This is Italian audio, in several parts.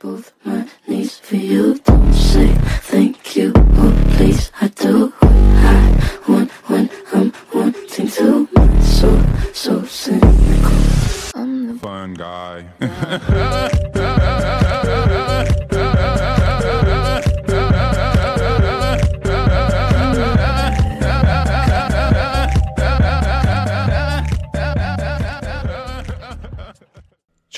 both my knees for you. Don't say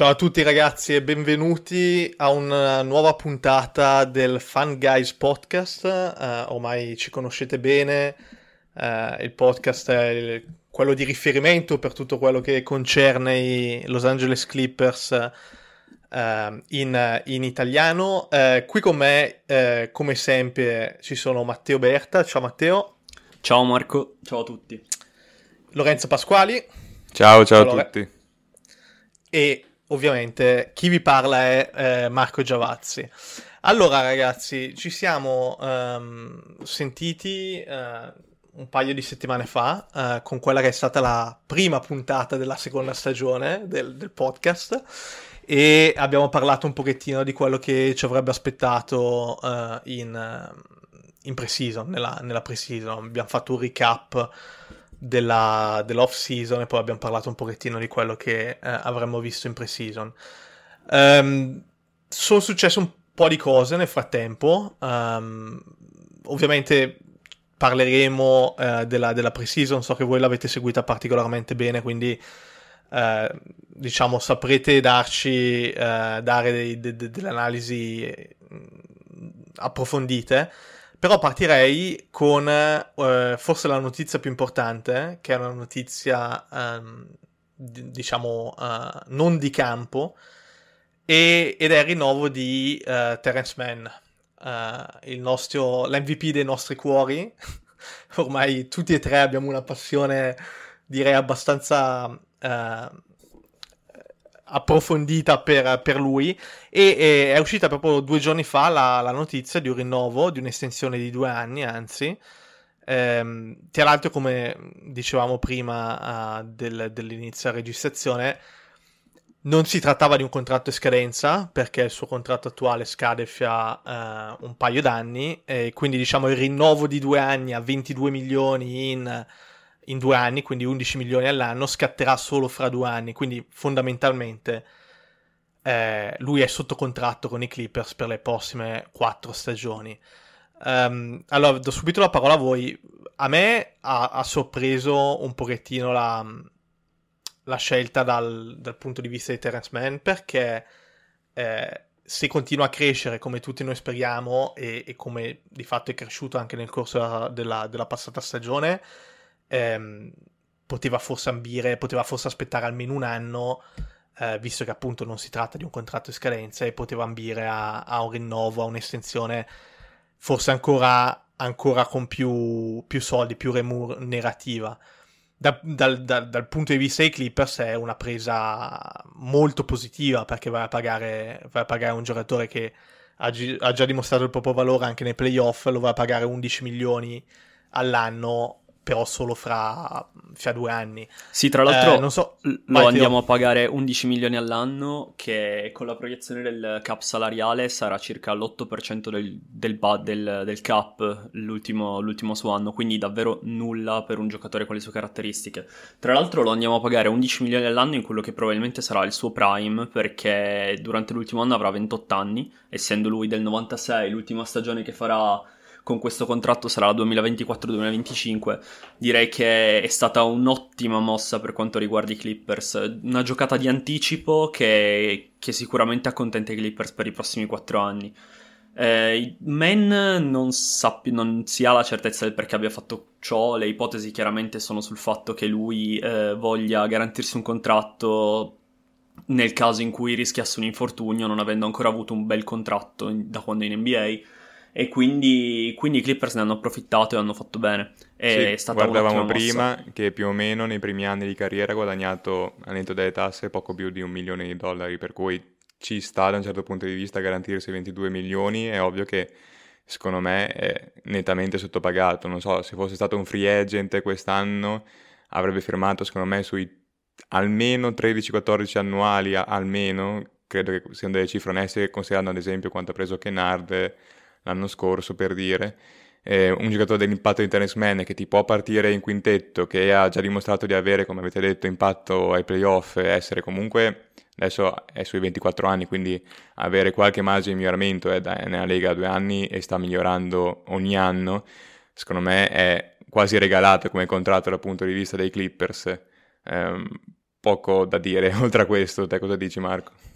Ciao a tutti ragazzi e benvenuti a una nuova puntata del Fun Guys Podcast. Eh, ormai ci conoscete bene, eh, il podcast è il- quello di riferimento per tutto quello che concerne i Los Angeles Clippers eh, in, in italiano. Qui con me, come sempre, ci sono Matteo Berta. Ciao Matteo. Ciao Marco, ciao a tutti. Lorenzo Pasquali. Ciao, ciao Allora, a tutti. e ovviamente chi vi parla è eh, Marco Giavazzi. Allora ragazzi, ci siamo ehm, sentiti eh, un paio di settimane fa eh, con quella che è stata la prima puntata della seconda stagione del, del podcast e abbiamo parlato un pochettino di quello che ci avrebbe aspettato eh, in, in pre-season, nella, nella pre-season. Abbiamo fatto un recap della, dell'off season e poi abbiamo parlato un pochettino di quello che eh, avremmo visto in pre-season. Ehm, sono successe un po' di cose nel frattempo. ehm, ovviamente parleremo eh, della, della pre-season, so che voi l'avete seguita particolarmente bene, quindi eh, diciamo saprete darci, eh, dare dei- de- de- delle analisi eh, approfondite. Però partirei con eh, forse la notizia più importante, che è una notizia, ehm, di- diciamo, eh, non di campo, e- ed è il rinnovo di eh, Terence Mann, eh, nostro, l'MVP dei nostri cuori. Ormai tutti e tre abbiamo una passione, direi, abbastanza eh, approfondita per, per lui e, e è uscita proprio due giorni fa la, la notizia di un rinnovo, di un'estensione di due anni, anzi. Ehm, tra l'altro, come dicevamo prima eh, del- dell'inizio della registrazione, non si trattava di un contratto in scadenza perché il suo contratto attuale scade fra eh, un paio d'anni e quindi diciamo il rinnovo di due anni a 22 milioni in, in due anni, quindi 11 milioni all'anno, scatterà solo fra due anni, quindi fondamentalmente eh, lui è sotto contratto con i Clippers per le prossime quattro stagioni. Ehm, allora, do subito la parola a voi. A me ha, ha sorpreso un pochettino la, la scelta dal, dal punto di vista di Terence Mann perché eh, se continua a crescere come tutti noi speriamo e, e come di fatto è cresciuto anche nel corso della- della passata stagione, ehm, poteva forse ambire, poteva forse aspettare almeno un anno, eh, visto che appunto non si tratta di un contratto in scadenza e poteva ambire a, a un rinnovo, a un'estensione forse ancora, ancora con più, più soldi, più remunerativa. Da- dal, dal- dal punto di vista dei Clippers è una presa molto positiva perché vai a pagare, vai a pagare un giocatore che ha, gi- ha già dimostrato il proprio valore anche nei playoff, lo vai a pagare 11 milioni all'anno, però solo fra, fra due anni. Sì, tra l'altro Eh, non so, lo andiamo a pagare 11 milioni all'anno, che con la proiezione del cap salariale sarà circa l'8% del, del, del- del cap l'ultimo, l'ultimo suo anno, quindi davvero nulla per un giocatore con le sue caratteristiche. Tra l'altro lo andiamo a pagare 11 milioni all'anno in quello che probabilmente sarà il suo prime, perché durante l'ultimo anno avrà 28 anni, essendo lui del 96, l'ultima stagione che farà con questo contratto sarà la 2024-2025. Direi che è stata un'ottima mossa per quanto riguarda i Clippers. Una giocata di anticipo che, che sicuramente accontenta i Clippers per i prossimi quattro anni. Eh, Men non, sappi- non si ha la certezza del perché abbia fatto ciò. Le ipotesi chiaramente sono sul fatto che lui eh, voglia garantirsi un contratto nel caso in cui rischiasse un infortunio, non avendo ancora avuto un bel contratto in- da quando è in NBA. E quindi, quindi i Clippers ne hanno approfittato e hanno fatto bene. È Sì, stata guardavamo un'ottima mossa. prima che più o meno nei primi anni di carriera ha guadagnato a netto delle tasse poco più di un milione di dollari, per cui ci sta da un certo punto di vista garantirsi 22 milioni, è ovvio che secondo me è nettamente sottopagato, non so, se fosse stato un free agent quest'anno avrebbe firmato secondo me sui almeno 13-14 annuali, almeno, credo che siano delle cifre oneste considerando ad esempio quanto ha preso Kennard l'anno scorso per dire. Eh, un giocatore dell'impatto di Terence Mann che ti può partire in quintetto, che ha già dimostrato di avere, come avete detto, impatto ai playoff, essere comunque adesso è sui 24 anni, quindi avere qualche margine di miglioramento è, è nella Lega da due anni e sta migliorando ogni anno, secondo me è quasi regalato come contratto dal punto di vista dei Clippers. Um, poco da dire oltre a questo, te cosa dici Marco?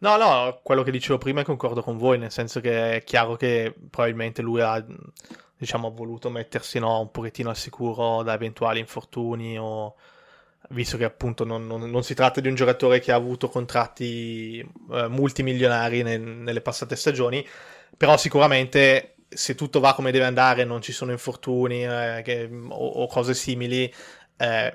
No, no, quello che dicevo prima concordo con voi, nel senso che è chiaro che probabilmente lui ha, diciamo, voluto mettersi no, un pochettino al sicuro da eventuali infortuni o visto che appunto non, non, non, si tratta di un giocatore che ha avuto contratti eh, multimilionari ne, nelle passate stagioni, però sicuramente se tutto va come deve andare, non ci sono infortuni eh, che, o, o, cose simili, eh,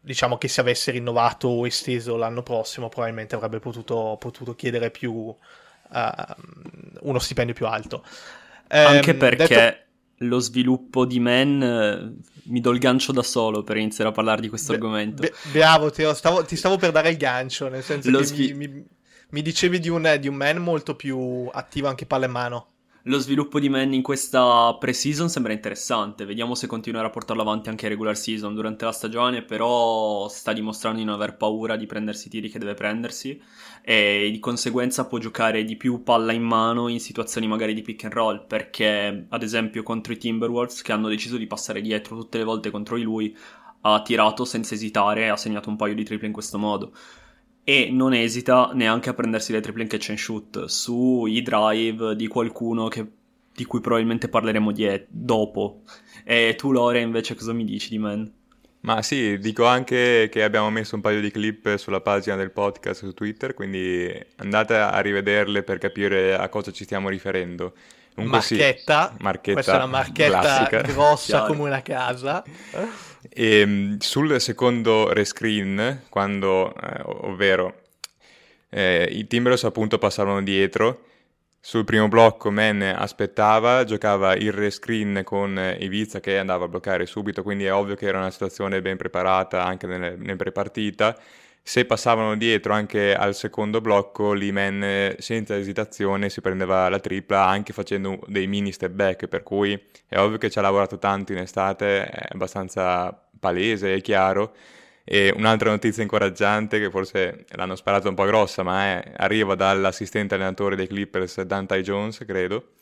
diciamo che se avesse rinnovato o esteso l'anno prossimo probabilmente avrebbe potuto, potuto chiedere più uh, uno stipendio più alto. Anche um, perché detto... lo sviluppo di Men eh, mi do il gancio da solo per iniziare a parlare di questo be- argomento. Be- bravo, Teo, stavo, ti stavo per dare il gancio, nel senso lo che svi- mi, mi, mi, dicevi di un, di un Man molto più attivo anche palla in mano lo sviluppo di Man in questa pre-season sembra interessante. Vediamo se continuerà a portarlo avanti anche in regular season durante la stagione, però sta dimostrando di non aver paura di prendersi i tiri che deve prendersi e di conseguenza può giocare di più palla in mano in situazioni magari di pick and roll, perché ad esempio contro i Timberwolves che hanno deciso di passare dietro tutte le volte contro di lui ha tirato senza esitare e ha segnato un paio di triple in questo modo e non esita neanche a prendersi le triple in catch and shoot sui drive di qualcuno che, di cui probabilmente parleremo die- dopo. E tu Lore invece cosa mi dici di Man? Ma sì, dico anche che abbiamo messo un paio di clip sulla pagina del podcast su Twitter, quindi andate a rivederle per capire a cosa ci stiamo riferendo. Comunque marchetta, sì, marchetta, questa è una marchetta classica. grossa Chiaro. come una casa. E, ehm, sul secondo rescreen, quando, eh, ovvero eh, i Timbers appunto passavano dietro, sul primo blocco Men aspettava, giocava il rescreen con Iviza che andava a bloccare subito, quindi è ovvio che era una situazione ben preparata anche nel, nel prepartita se passavano dietro anche al secondo blocco, Liman senza esitazione si prendeva la tripla anche facendo dei mini step back, per cui è ovvio che ci ha lavorato tanto in estate, è abbastanza palese e chiaro. E un'altra notizia incoraggiante, che forse l'hanno sparata un po' grossa, ma è, arriva dall'assistente allenatore dei Clippers, Dante Jones, credo,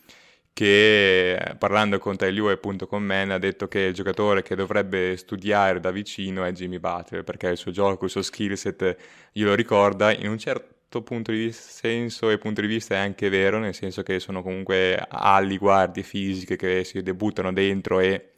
che parlando con Tai Liu e appunto con Man ha detto che il giocatore che dovrebbe studiare da vicino è Jimmy Butler perché il suo gioco, il suo skill set glielo ricorda. In un certo punto di senso e punto di vista è anche vero nel senso che sono comunque ali guardie fisiche che si debuttano dentro e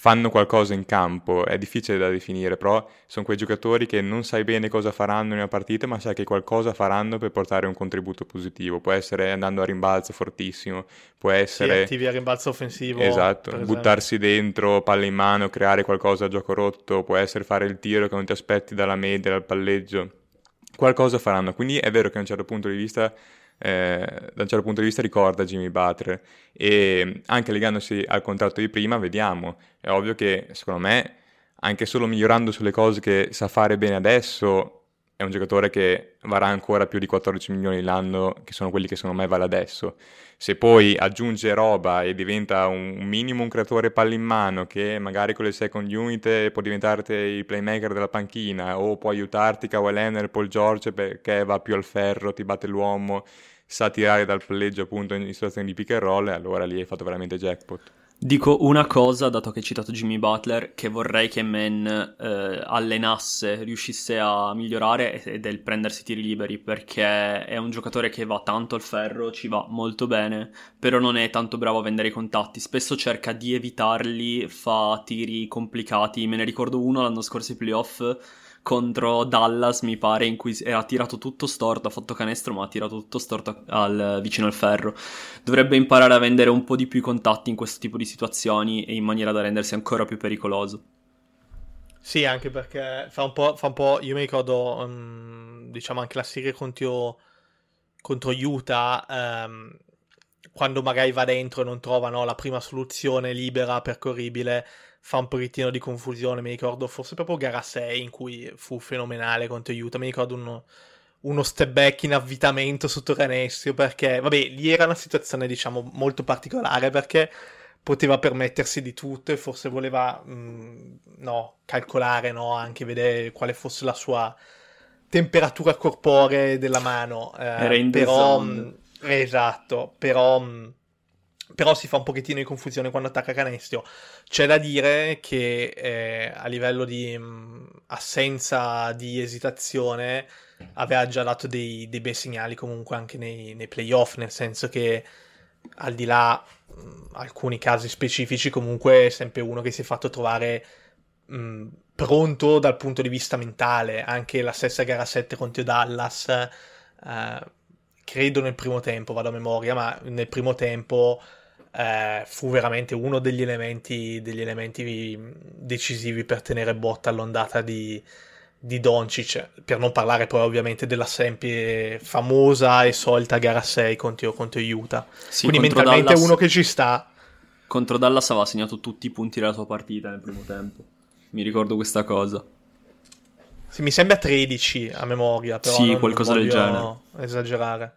fanno qualcosa in campo, è difficile da definire, però sono quei giocatori che non sai bene cosa faranno in una partita, ma sai che qualcosa faranno per portare un contributo positivo. Può essere andando a rimbalzo fortissimo, può essere... Sì, attivi a rimbalzo offensivo. Esatto, buttarsi dentro, palla in mano, creare qualcosa a gioco rotto, può essere fare il tiro che non ti aspetti dalla media, dal palleggio. Qualcosa faranno, quindi è vero che a un certo punto di vista eh, da un certo punto di vista ricorda Jimmy Butler. E anche legandosi al contratto di prima vediamo, è ovvio che secondo me anche solo migliorando sulle cose che sa fare bene adesso è un giocatore che varrà ancora più di 14 milioni l'anno, che sono quelli che secondo me vale adesso. Se poi aggiunge roba e diventa un minimo un creatore palla in mano, che magari con le second unit può diventarti il playmaker della panchina, o può aiutarti Kawhi Leonard, Paul George perché va più al ferro, ti batte l'uomo, sa tirare dal palleggio appunto in situazioni di pick and roll, allora lì hai fatto veramente jackpot. Dico una cosa, dato che hai citato Jimmy Butler, che vorrei che Man eh, allenasse, riuscisse a migliorare ed è il prendersi tiri liberi, perché è un giocatore che va tanto al ferro, ci va molto bene, però non è tanto bravo a vendere i contatti, spesso cerca di evitarli, fa tiri complicati, me ne ricordo uno l'anno scorso ai playoff contro Dallas, mi pare, in cui era tirato tutto storto, ha fatto canestro, ma ha tirato tutto storto al, vicino al ferro. Dovrebbe imparare a vendere un po' di più i contatti in questo tipo di situazioni e in maniera da rendersi ancora più pericoloso. Sì, anche perché fa un po', fa un po' io mi ricordo, um, diciamo, anche la serie contro, contro Utah, um, quando magari va dentro e non trova no, la prima soluzione libera, percorribile, fa un pochettino di confusione. Mi ricordo forse proprio gara 6 in cui fu fenomenale contro Utah. Mi ricordo uno, uno step back in avvitamento sotto canestro perché, vabbè, lì era una situazione, diciamo, molto particolare perché poteva permettersi di tutto e forse voleva, mh, mm, no, calcolare, no, anche vedere quale fosse la sua temperatura corporea della mano. Eh, era in però, mh, esatto, però... Mh, però si fa un pochettino di confusione quando attacca Canestio. C'è da dire che eh, a livello di mh, assenza di esitazione aveva già dato dei, dei bei segnali comunque anche nei, nei, playoff, nel senso che al di là mh, alcuni casi specifici comunque è sempre uno che si è fatto trovare mh, pronto dal punto di vista mentale, anche la stessa gara 7 contro Dallas, eh, credo nel primo tempo, vado a memoria, ma nel primo tempo eh, fu veramente uno degli elementi, degli elementi decisivi per tenere botta all'ondata di, di Doncic, per non parlare poi ovviamente della sempre famosa e solita gara 6 contro, contro Utah. Sì, Quindi mentalmente Dallas, uno che ci sta. Contro Dallas aveva segnato tutti i punti della sua partita nel primo tempo. Mi ricordo questa cosa. Sì, mi sembra 13 a memoria, però sì, qualcosa del genere. esagerare.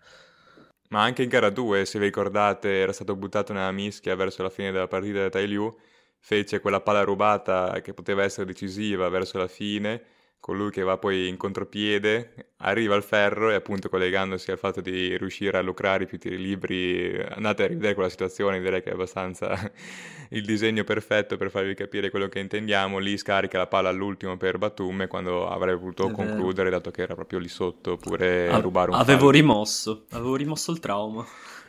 Ma anche in gara 2, se vi ricordate, era stato buttato nella mischia verso la fine della partita da Tai Liu, fece quella palla rubata che poteva essere decisiva verso la fine colui che va poi in contropiede, arriva al ferro e appunto collegandosi al fatto di riuscire a lucrare più tiri libri, andate a rivedere quella situazione, direi che è abbastanza il disegno perfetto per farvi capire quello che intendiamo, lì scarica la palla all'ultimo per Batum quando avrebbe voluto concludere dato che era proprio lì sotto oppure a- rubare un Avevo fallo. rimosso, avevo rimosso il trauma.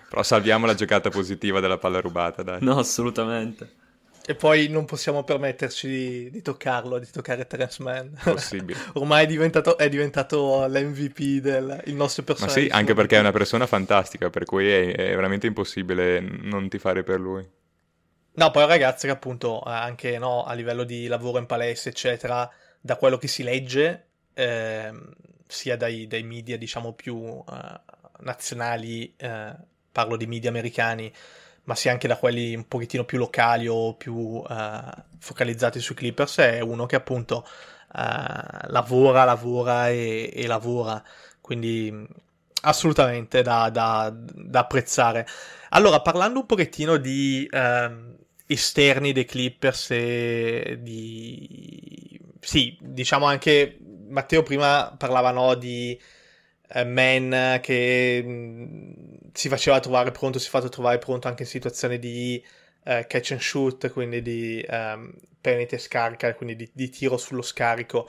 Però salviamo la giocata positiva della palla rubata, dai. No, assolutamente. E poi non possiamo permetterci di, di toccarlo, di toccare Terence Mann. Possibile. Ormai è diventato, è diventato l'MVP del il nostro personaggio. Ma sì, anche perché è una persona fantastica, per cui è, è veramente impossibile non tifare per lui. No, poi ragazzi che appunto anche no, a livello di lavoro in palestra, eccetera, da quello che si legge, eh, sia dai, dai, media diciamo più uh, nazionali, eh, parlo di media americani, ma sia anche da quelli un pochettino più locali o più uh, focalizzati sui Clippers, è uno che appunto uh, lavora, lavora e, e, lavora, quindi assolutamente da, da, da, apprezzare. Allora, parlando un pochettino di uh, esterni dei Clippers e di... Sì, diciamo anche, Matteo prima parlava no, di eh, Man che mm, si faceva trovare pronto, si è fatto trovare pronto anche in situazioni di eh, catch and shoot, quindi di um, penete e scarica, quindi di, di, tiro sullo scarico.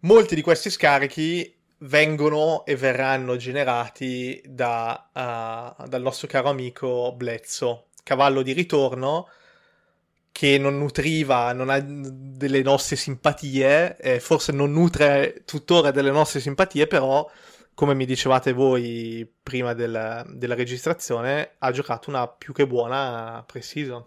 Molti di questi scarichi vengono e verranno generati da, uh, dal nostro caro amico Blezzo, cavallo di ritorno che non nutriva, non ha delle nostre simpatie, eh, forse non nutre tuttora delle nostre simpatie, però come mi dicevate voi prima del, della registrazione, ha giocato una più che buona pre-season.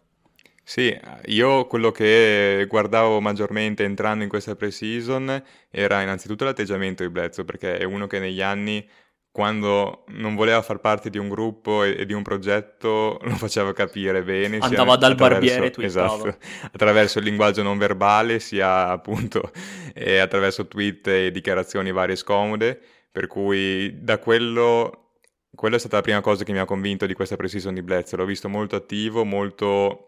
Sì, io quello che guardavo maggiormente entrando in questa pre-season era innanzitutto l'atteggiamento di Bledsoe, perché è uno che negli anni, quando non voleva far parte di un gruppo e, e di un progetto, lo faceva capire bene. Andava dal barbiere e Esatto, attraverso il linguaggio non verbale, sia appunto attraverso tweet e dichiarazioni varie scomode per cui da quello, quello è stata la prima cosa che mi ha convinto di questa pre-season di Bledsoe. L'ho visto molto attivo, molto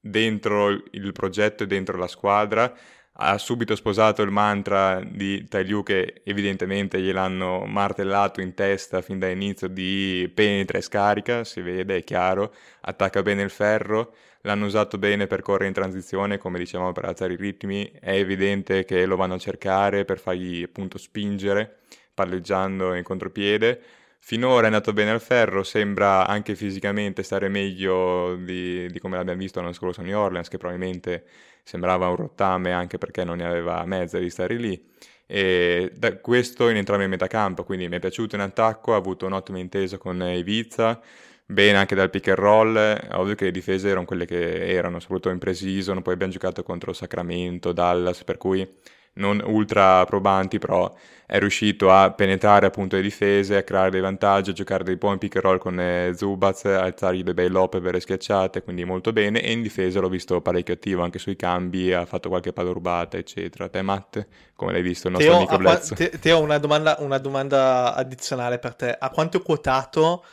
dentro il progetto e dentro la squadra. Ha subito sposato il mantra di Tailiu che evidentemente gliel'hanno martellato in testa fin dall'inizio di penetra e scarica, si vede, è chiaro, attacca bene il ferro, l'hanno usato bene per correre in transizione, come dicevamo per alzare i ritmi, è evidente che lo vanno a cercare per fargli appunto spingere palleggiando in contropiede. Finora è andato bene al ferro, sembra anche fisicamente stare meglio di, di come l'abbiamo visto l'anno scorso a New Orleans, che probabilmente sembrava un rottame anche perché non ne aveva mezza di stare lì. E da questo in entrambi i metacampo, quindi mi è piaciuto in attacco, ha avuto un'ottima intesa con Ibiza, bene anche dal pick and roll, ovvio che le difese erano quelle che erano, soprattutto in pre-season, poi abbiamo giocato contro Sacramento, Dallas, per cui non ultra probanti, però è riuscito a penetrare appunto le difese, a creare dei vantaggi, a giocare dei buoni pick and roll con eh, Zubaz, a alzargli dei bei lob per le schiacciate, quindi molto bene. E in difesa l'ho visto parecchio attivo anche sui cambi, ha fatto qualche palla rubata, eccetera. Te, Matt, come l'hai visto il nostro Teo, amico Blezzo? Te, Teo, una domanda, una domanda addizionale per te. A quanto è quotato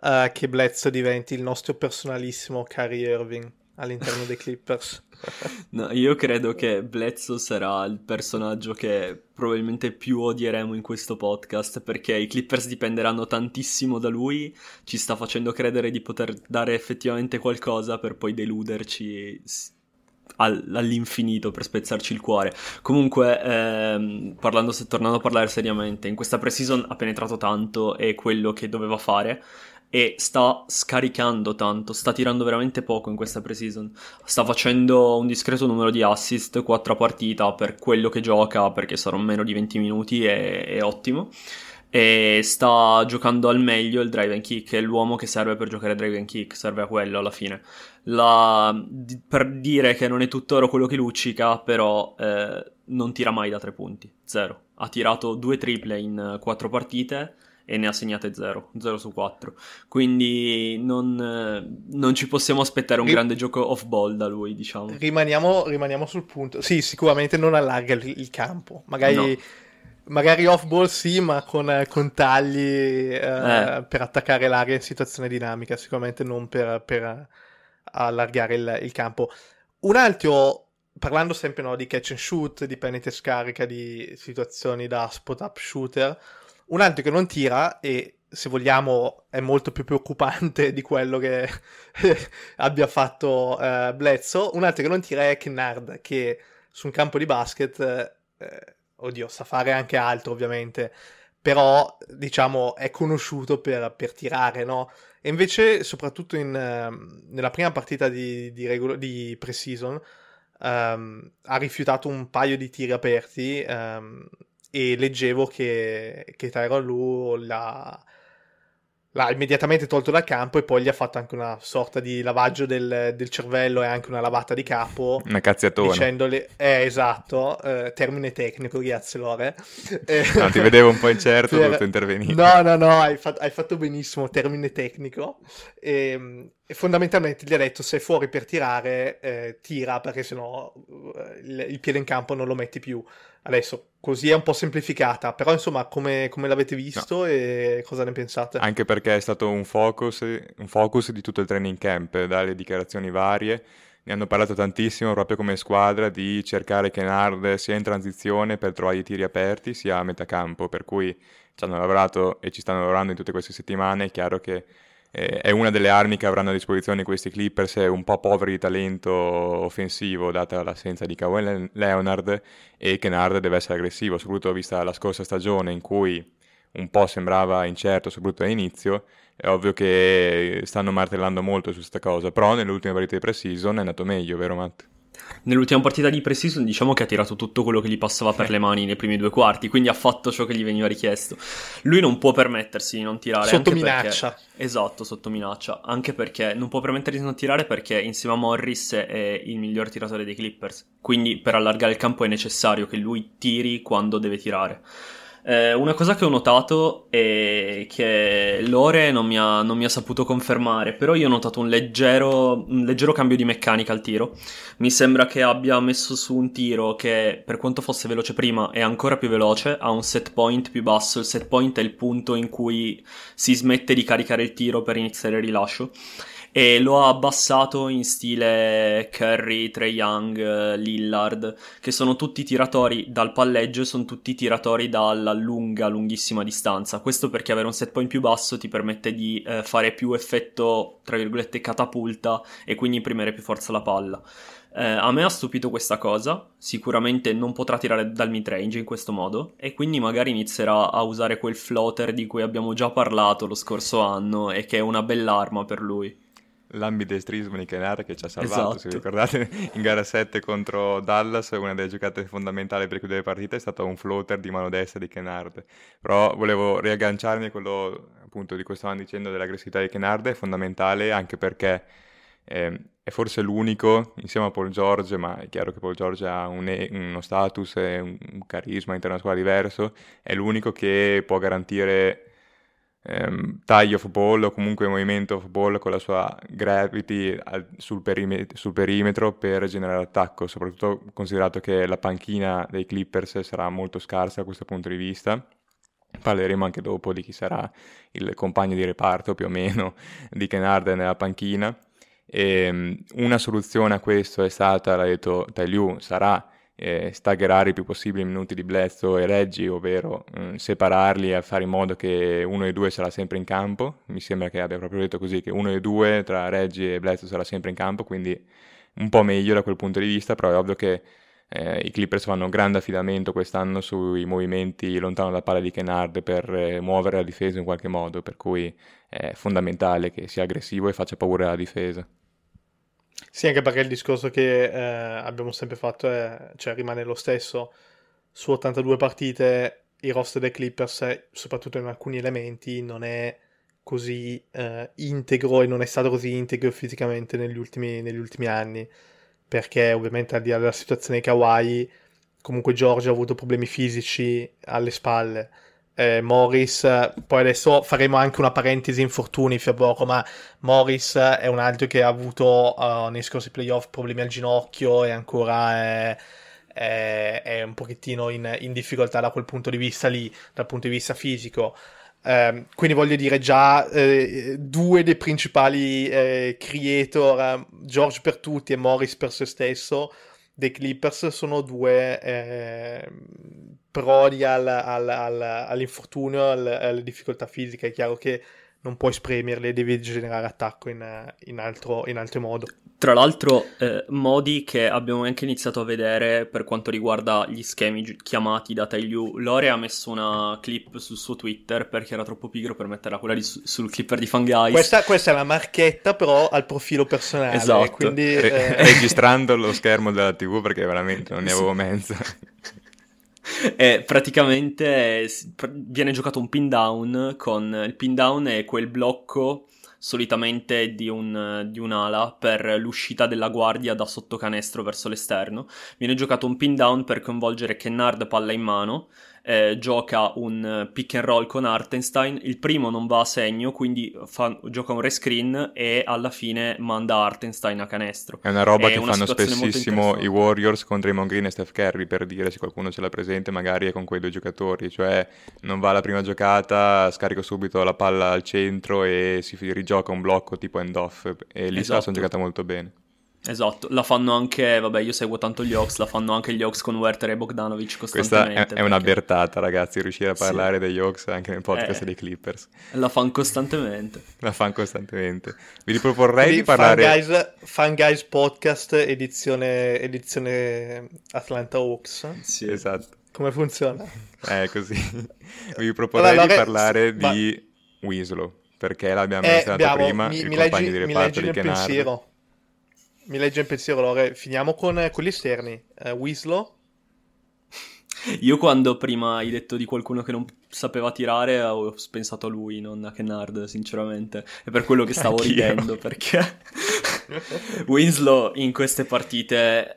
uh, che Blezzo diventi il nostro personalissimo Kyrie Irving all'interno dei Clippers? No, io credo che Bledsoe sarà il personaggio che probabilmente più odieremo in questo podcast perché i Clippers dipenderanno tantissimo da lui, ci sta facendo credere di poter dare effettivamente qualcosa per poi deluderci all'infinito per spezzarci il cuore. Comunque, ehm, parlando, tornando a parlare seriamente, in questa preseason ha penetrato tanto e quello che doveva fare e sta scaricando tanto, sta tirando veramente poco in questa preseason. Sta facendo un discreto numero di assist, 4 a partita per quello che gioca, perché saranno meno di 20 minuti, è, è ottimo. E sta giocando al meglio il drive and kick, è l'uomo che serve per giocare drive and kick, serve a quello alla fine. La, per dire che non è tuttora quello che luccica, però eh, non tira mai da 3 punti, zero. Ha tirato due triple in 4 partite e ne ha segnate 0, 0 su 4. Quindi non, non ci possiamo aspettare un Rim- grande gioco off ball da lui, diciamo. Rimaniamo, rimaniamo sul punto. Sì, sicuramente non allarga il, il campo. Magari... No. Magari off ball sì, ma con, con tagli eh, eh. per attaccare l'area in situazione dinamica, sicuramente non per, per allargare il, il, campo. Un altro, parlando sempre no, di catch and shoot, di penete scarica, di situazioni da spot up shooter, un altro che non tira e se vogliamo è molto più preoccupante di quello che abbia fatto uh, Bledsoe. Un altro che non tira è Kennard che su un campo di basket, eh, oddio, sa fare anche altro ovviamente, però diciamo è conosciuto per, per tirare, no? E invece, soprattutto in, uh, nella prima partita di, di, regolo- di pre-season, um, ha rifiutato un paio di tiri aperti. Um, e leggevo che, che Tyron Lu l'ha, l'ha immediatamente tolto dal campo e poi gli ha fatto anche una sorta di lavaggio del, del cervello e anche una lavata di capo. Una cazziatona. Dicendole, eh, esatto, eh, termine tecnico, grazie Lore. Eh, no, ti vedevo un po' incerto, per... ho dovuto intervenire. No, no, no, hai, fatto, hai fatto benissimo, termine tecnico. E, ehm, e, fondamentalmente gli ha detto se è fuori per tirare, eh, tira perché sennò eh, il, il piede in campo non lo metti più. Adesso, così è un po' semplificata, però insomma, come, come l'avete visto no. e cosa ne pensate? Anche perché è stato un focus, un focus di tutto il training camp, dalle dichiarazioni varie. Ne hanno parlato tantissimo proprio come squadra di cercare Kennard sia in transizione per trovare i tiri aperti, sia a metà campo, per cui ci hanno lavorato e ci stanno lavorando in tutte queste settimane. È chiaro che eh, è una delle armi che avranno a disposizione questi Clippers, è un po' poveri di talento offensivo data l'assenza di Kawhi Leonard e Kennard deve essere aggressivo, soprattutto vista la scorsa stagione in cui un po' sembrava incerto, soprattutto all'inizio, è ovvio che stanno martellando molto su questa cosa, però nelle ultime partite di pre-season è andato meglio, vero Matt? Nell'ultima partita di pre-season diciamo che ha tirato tutto quello che gli passava per le mani nei primi due quarti, quindi ha fatto ciò che gli veniva richiesto. Lui non può permettersi di non tirare. Sotto minaccia. Perché... Esatto, sotto minaccia. Anche perché non può permettersi di non tirare perché insieme a Morris è il miglior tiratore dei Clippers. Quindi per allargare il campo è necessario che lui tiri quando deve tirare. Eh, una cosa che ho notato è che Lore non mi, ha, non mi, ha, saputo confermare, però io ho notato un leggero, un leggero, cambio di meccanica al tiro. Mi sembra che abbia messo su un tiro che, per quanto fosse veloce prima, è ancora più veloce, ha un set point più basso. Il set point è il punto in cui si smette di caricare il tiro per iniziare il rilascio e lo ha abbassato in stile Curry, Trey Young, Lillard, che sono tutti tiratori dal palleggio e sono tutti tiratori dalla lunga, lunghissima distanza. Questo perché avere un set point più basso ti permette di eh, fare più effetto, tra virgolette, catapulta e quindi imprimere più forza alla palla. Eh, a me ha stupito questa cosa, sicuramente non potrà tirare dal mid-range in questo modo e quindi magari inizierà a usare quel floater di cui abbiamo già parlato lo scorso anno e che è una bell'arma per lui l'ambidestrismo di Kennard che ci ha salvato, esatto. se vi ricordate, in gara 7 contro Dallas, una delle giocate fondamentali per chiudere partite è stato un floater di mano destra di Kennard. Però volevo riagganciarmi a quello appunto di cui stavamo dicendo dell'aggressività di Kennard, è fondamentale anche perché eh, è forse l'unico, insieme a Paul George, ma è chiaro che Paul George ha un, uno status e un, carisma internazionale diverso, è l'unico che può garantire ehm, taglio of ball o comunque movimento of ball con la sua gravity al, sul, perimet- sul, perimetro per generare attacco, soprattutto considerato che la panchina dei Clippers sarà molto scarsa da questo punto di vista. Parleremo anche dopo di chi sarà il compagno di reparto più o meno di Ken nella panchina. E, ehm, una soluzione a questo è stata, l'ha detto Tai Liu, sarà eh, staggerare il più possibile i minuti di Bledsoe e Reggi, ovvero eh, separarli e fare in modo che uno dei due sarà sempre in campo. Mi sembra che abbia proprio detto così, che uno dei due tra Reggi e Bledsoe sarà sempre in campo, quindi un po' meglio da quel punto di vista, però è ovvio che eh, i Clippers fanno un grande affidamento quest'anno sui movimenti lontano dalla palla di Kennard per eh, muovere la difesa in qualche modo, per cui è fondamentale che sia aggressivo e faccia paura alla difesa. Sì, anche perché il discorso che eh, abbiamo sempre fatto è, cioè, rimane lo stesso. Su 82 partite il roster dei Clippers, soprattutto in alcuni elementi, non è così eh, integro e non è stato così integro fisicamente negli ultimi, negli ultimi anni. Perché ovviamente al di là della situazione di Kawhi, comunque George ha avuto problemi fisici alle spalle eh, Morris, poi adesso faremo anche una parentesi infortuni fra poco, ma Morris è un altro che ha avuto uh, nei scorsi playoff problemi al ginocchio e ancora è, è, è un pochettino in, in, difficoltà da quel punto di vista lì, dal punto di vista fisico. Eh, quindi voglio dire già eh, due dei principali eh, creator, George per tutti e Morris per se stesso, dei Clippers sono due eh, prodi al, al, al, all'infortunio, alle difficoltà fisiche. È chiaro che non puoi spremerle, devi generare attacco in, in, altro, in altro modo. Tra l'altro, eh, modi che abbiamo anche iniziato a vedere per quanto riguarda gli schemi chiamati da Tailiu. Lore ha messo una clip sul suo Twitter perché era troppo pigro per metterla quella di, sul clipper di Fanguys. Questa, questa, è una marchetta, però al profilo personale. Esatto. Quindi, eh... Registrando lo schermo della TV perché veramente non ne avevo mezzo. E praticamente viene giocato un pin down con il pin down è quel blocco solitamente di, un, di, un'ala per l'uscita della guardia da sotto canestro verso l'esterno. Viene giocato un pin down per coinvolgere Kennard palla in mano eh, gioca un pick and roll con Artenstein, il primo non va a segno, quindi fa, gioca un rescreen e alla fine manda Artenstein a canestro. È una roba è che una fanno spessissimo i Warriors contro i Green e Steph Curry, per dire se qualcuno ce l'ha presente, magari è con quei due giocatori, cioè non va alla prima giocata, scarico subito la palla al centro e si rigioca un blocco tipo end-off e lì esatto. sono giocata molto bene. Esatto, la fanno anche, vabbè io seguo tanto gli Hawks, la fanno anche gli Hawks con Werther e Bogdanovic costantemente. Questa è, è una bertata ragazzi, riuscire a parlare sì. degli Hawks anche nel podcast eh, dei Clippers. La fanno costantemente. La fanno costantemente. Vi riproporrei di parlare... Fan Guys, Fan Guys Podcast edizione, edizione Atlanta Hawks. Sì, esatto. Come funziona? Eh, così. Vi proporrei allora, di parlare ma... di Winslow, perché l'abbiamo eh, menzionato prima, mi, il mi compagno leggi, di reparto di Kennard. pensiero mi legge in pensiero, Lore. Finiamo con eh, quelli esterni. Uh, Winslow. Io quando prima hai detto di qualcuno che non sapeva tirare ho pensato a lui, non a Kennard, sinceramente. È per quello che stavo Anch'io. ridendo, perché Winslow in queste partite,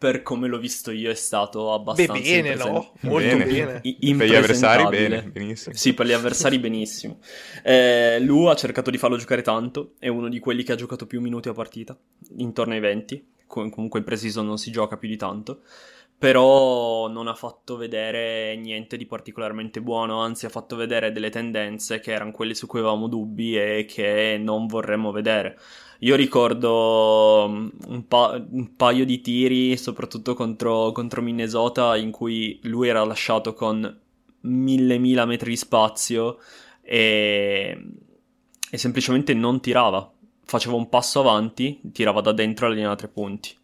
per come l'ho visto io, è stato abbastanza Beh, bene, no? Molto bene. bene. I- per gli avversari bene, benissimo. Sì, per gli avversari benissimo. Eh, lui ha cercato di farlo giocare tanto, è uno di quelli che ha giocato più minuti a partita, intorno ai 20. comunque in preciso non si gioca più di tanto però non ha fatto vedere niente di particolarmente buono, anzi ha fatto vedere delle tendenze che erano quelle su cui avevamo dubbi e che non vorremmo vedere. Io ricordo mm, un, pa- un paio di tiri, soprattutto contro, contro, Minnesota, in cui lui era lasciato con mille mila metri di spazio e, e semplicemente non tirava. Faceva un passo avanti, tirava da dentro la linea da tre punti.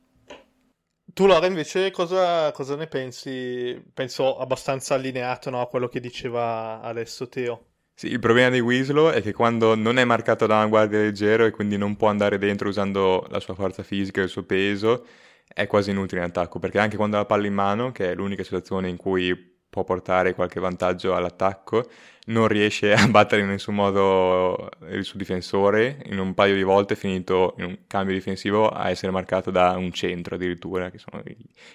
Tu Laura invece cosa, cosa, ne pensi? Penso abbastanza allineato no, a quello che diceva adesso Teo. Sì, il problema di Winslow è che quando non è marcato da una guardia leggero e quindi non può andare dentro usando la sua forza fisica e il suo peso, è quasi inutile in attacco, perché anche quando ha la palla in mano, che è l'unica situazione in cui può portare qualche vantaggio all'attacco, non riesce a battere in nessun modo il suo difensore, in un paio di volte è finito in un cambio difensivo a essere marcato da un centro addirittura, che sono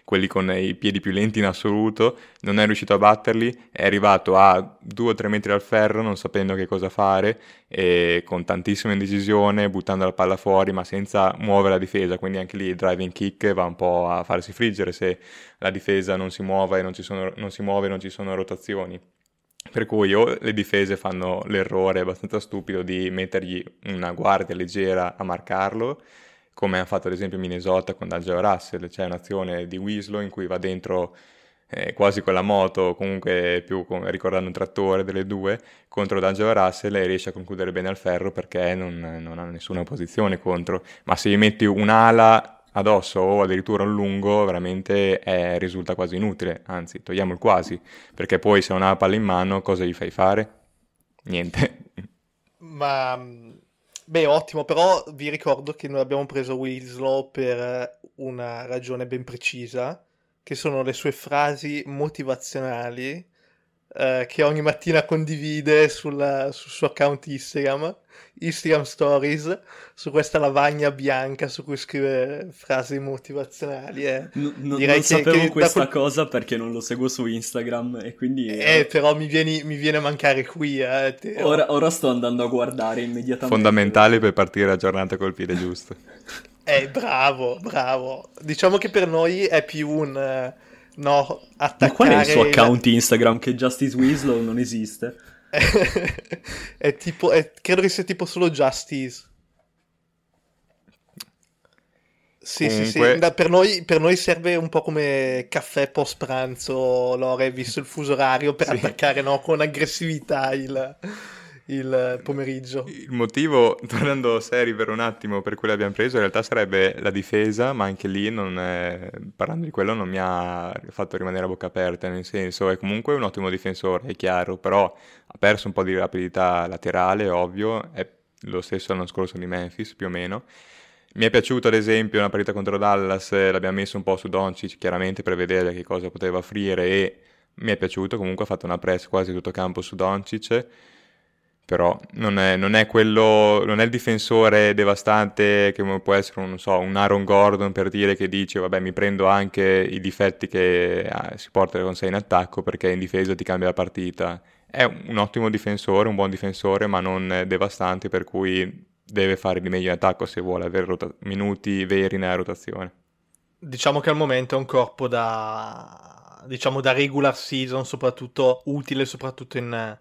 quelli con i piedi più lenti in assoluto, non è riuscito a batterli, è arrivato a due o tre metri dal ferro non sapendo che cosa fare e con tantissima indecisione, buttando la palla fuori ma senza muovere la difesa, quindi anche lì il driving kick va un po' a farsi friggere se la difesa non si non, sono, non si muove e non ci sono rotazioni. Per cui o le difese fanno l'errore abbastanza stupido di mettergli una guardia leggera a marcarlo, come ha fatto ad esempio Minnesota con D'Angelo Russell, c'è un'azione di Winslow in cui va dentro eh, quasi con la moto, comunque più come, ricordando un trattore delle due, contro D'Angelo Russell e riesce a concludere bene al ferro perché non, non ha nessuna posizione contro. Ma se gli metti un'ala addosso o addirittura un lungo veramente è, risulta quasi inutile, anzi togliamo il quasi, perché poi se non ha la palla in mano cosa gli fai fare? Niente. Ma beh, ottimo, però vi ricordo che noi abbiamo preso Winslow per una ragione ben precisa, che sono le sue frasi motivazionali eh, che ogni mattina condivide sul, sul suo account Instagram Instagram Stories su questa lavagna bianca su cui scrive frasi motivazionali. Eh. No, no, Direi non che, sapevo che questa quel... cosa perché non lo seguo su Instagram e quindi... Eh, eh... però mi viene, mi viene, a mancare qui. Eh, ora, ora, sto andando a guardare immediatamente. Fondamentale per partire la giornata col piede giusto. Eh, bravo, bravo. Diciamo che per noi è più un... No, attaccare... Ma qual è il suo account Instagram che Justice Winslow non esiste? è tipo, è, credo che sia tipo solo Justice. Sì, Comunque... sì, sì. Da, per, noi, per, noi, serve un po' come caffè post pranzo, Lore, visto il fuso orario, per sì. attaccare no, con aggressività il, il pomeriggio. Il motivo, tornando seri per un attimo, per cui l'abbiamo preso, in realtà sarebbe la difesa, ma anche lì, è, parlando di quello, non mi ha fatto rimanere a bocca aperta, nel senso è comunque un ottimo difensore, è chiaro, però ha perso un po' di rapidità laterale, ovvio, è lo stesso l'anno scorso di Memphis, più o meno. Mi è piaciuto ad esempio una partita contro Dallas, l'abbiamo messo un po' su Doncic chiaramente per vedere che cosa poteva offrire e mi è piaciuto, comunque ha fatto una press quasi tutto campo su Doncic però non è, non è, quello, non è il difensore devastante che può essere un, so, un, Aaron Gordon per dire che dice vabbè mi prendo anche i difetti che ah, si portano con sé in attacco perché in difesa ti cambia la partita. È un ottimo difensore, un buon difensore ma non devastante per cui deve fare di meglio in attacco se vuole avere rota- minuti veri nella rotazione. Diciamo che al momento è un corpo da, diciamo, da regular season soprattutto utile soprattutto in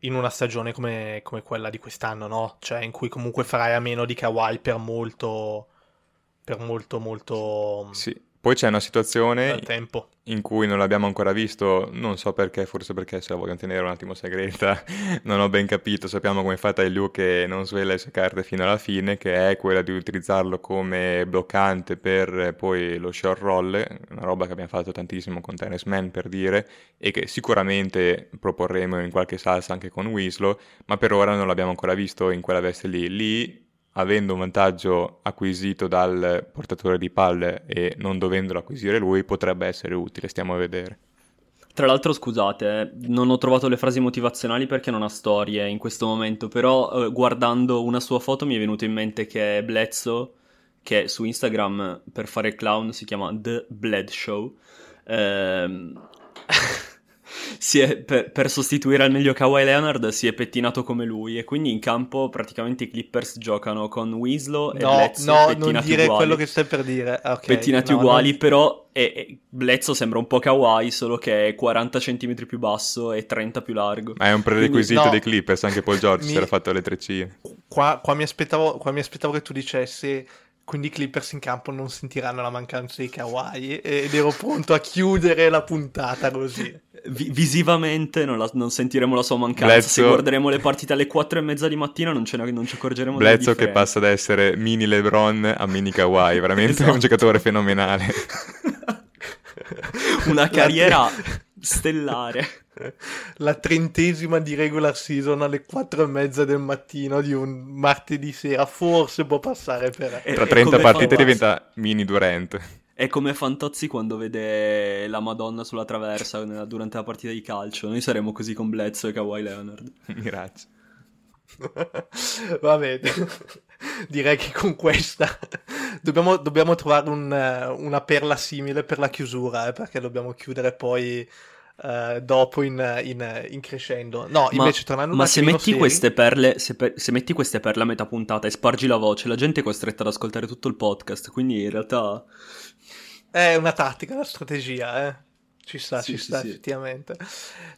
in una stagione come, come, quella di quest'anno, no? Cioè in cui comunque farai a meno di Kawhi per molto, per molto, molto... Sì, poi c'è una situazione in cui non l'abbiamo ancora visto, non so perché, forse perché se la vogliono tenere un attimo segreta, non ho ben capito, sappiamo come fa Tailu che non svela le sue carte fino alla fine, che è quella di utilizzarlo come bloccante per poi lo short roll, una roba che abbiamo fatto tantissimo con Tennis Man per dire, e che sicuramente proporremo in qualche salsa anche con Winslow, ma per ora non l'abbiamo ancora visto in quella veste lì. Lì avendo un vantaggio acquisito dal portatore di palle e non dovendolo acquisire lui, potrebbe essere utile, stiamo a vedere. Tra l'altro, scusate, non ho trovato le frasi motivazionali perché non ha storie in questo momento, però eh, guardando una sua foto mi è venuto in mente che Bledsoe, che su Instagram per fare clown si chiama The Bled Show, ehm... è, per, per, sostituire al meglio Kawhi Leonard si è pettinato come lui e quindi in campo praticamente i Clippers giocano con Winslow e no, Bledsoe no, pettinati non dire uguali. quello che stai per dire. Okay, pettinati no, uguali non... però e, e Bledsoe sembra un po' Kawhi solo che è 40 cm più basso e 30 più largo. Ma è un prerequisito quindi, no, dei Clippers anche Paul George mi... si era fatto le treccine qua, qua, mi aspettavo, qua mi aspettavo che tu dicessi quindi i Clippers in campo non sentiranno la mancanza di Kawhi ed ero pronto a chiudere la puntata così. V- visivamente non, la, non, sentiremo la sua mancanza. Bledsoe... Se guarderemo le partite alle 4 e mezza di mattina non, ne, non ci accorgeremo Bledsoe che passa da essere mini LeBron a mini Kawhi, veramente esatto. un giocatore fenomenale. Una carriera stellare. La trentesima di regular season alle 4 e mezza del mattino di un martedì sera forse può passare per... Tra 30 partite diventa mini Durant. È come Fantozzi quando vede la Madonna sulla traversa durante la partita di calcio. Noi saremo così con Bledsoe e Kawhi Leonard. Grazie. Va bene, direi che con questa dobbiamo, dobbiamo trovare un, una perla simile per la chiusura, eh, perché dobbiamo chiudere poi uh, dopo in, in, in, crescendo. No, ma, invece tornando Ma se metti, queste perle, se, per, se metti queste perle a metà puntata e spargi la voce, la gente è costretta ad ascoltare tutto il podcast, quindi in realtà... È una tattica, una strategia, eh. Ci sta, sì, ci sta, sì, effettivamente.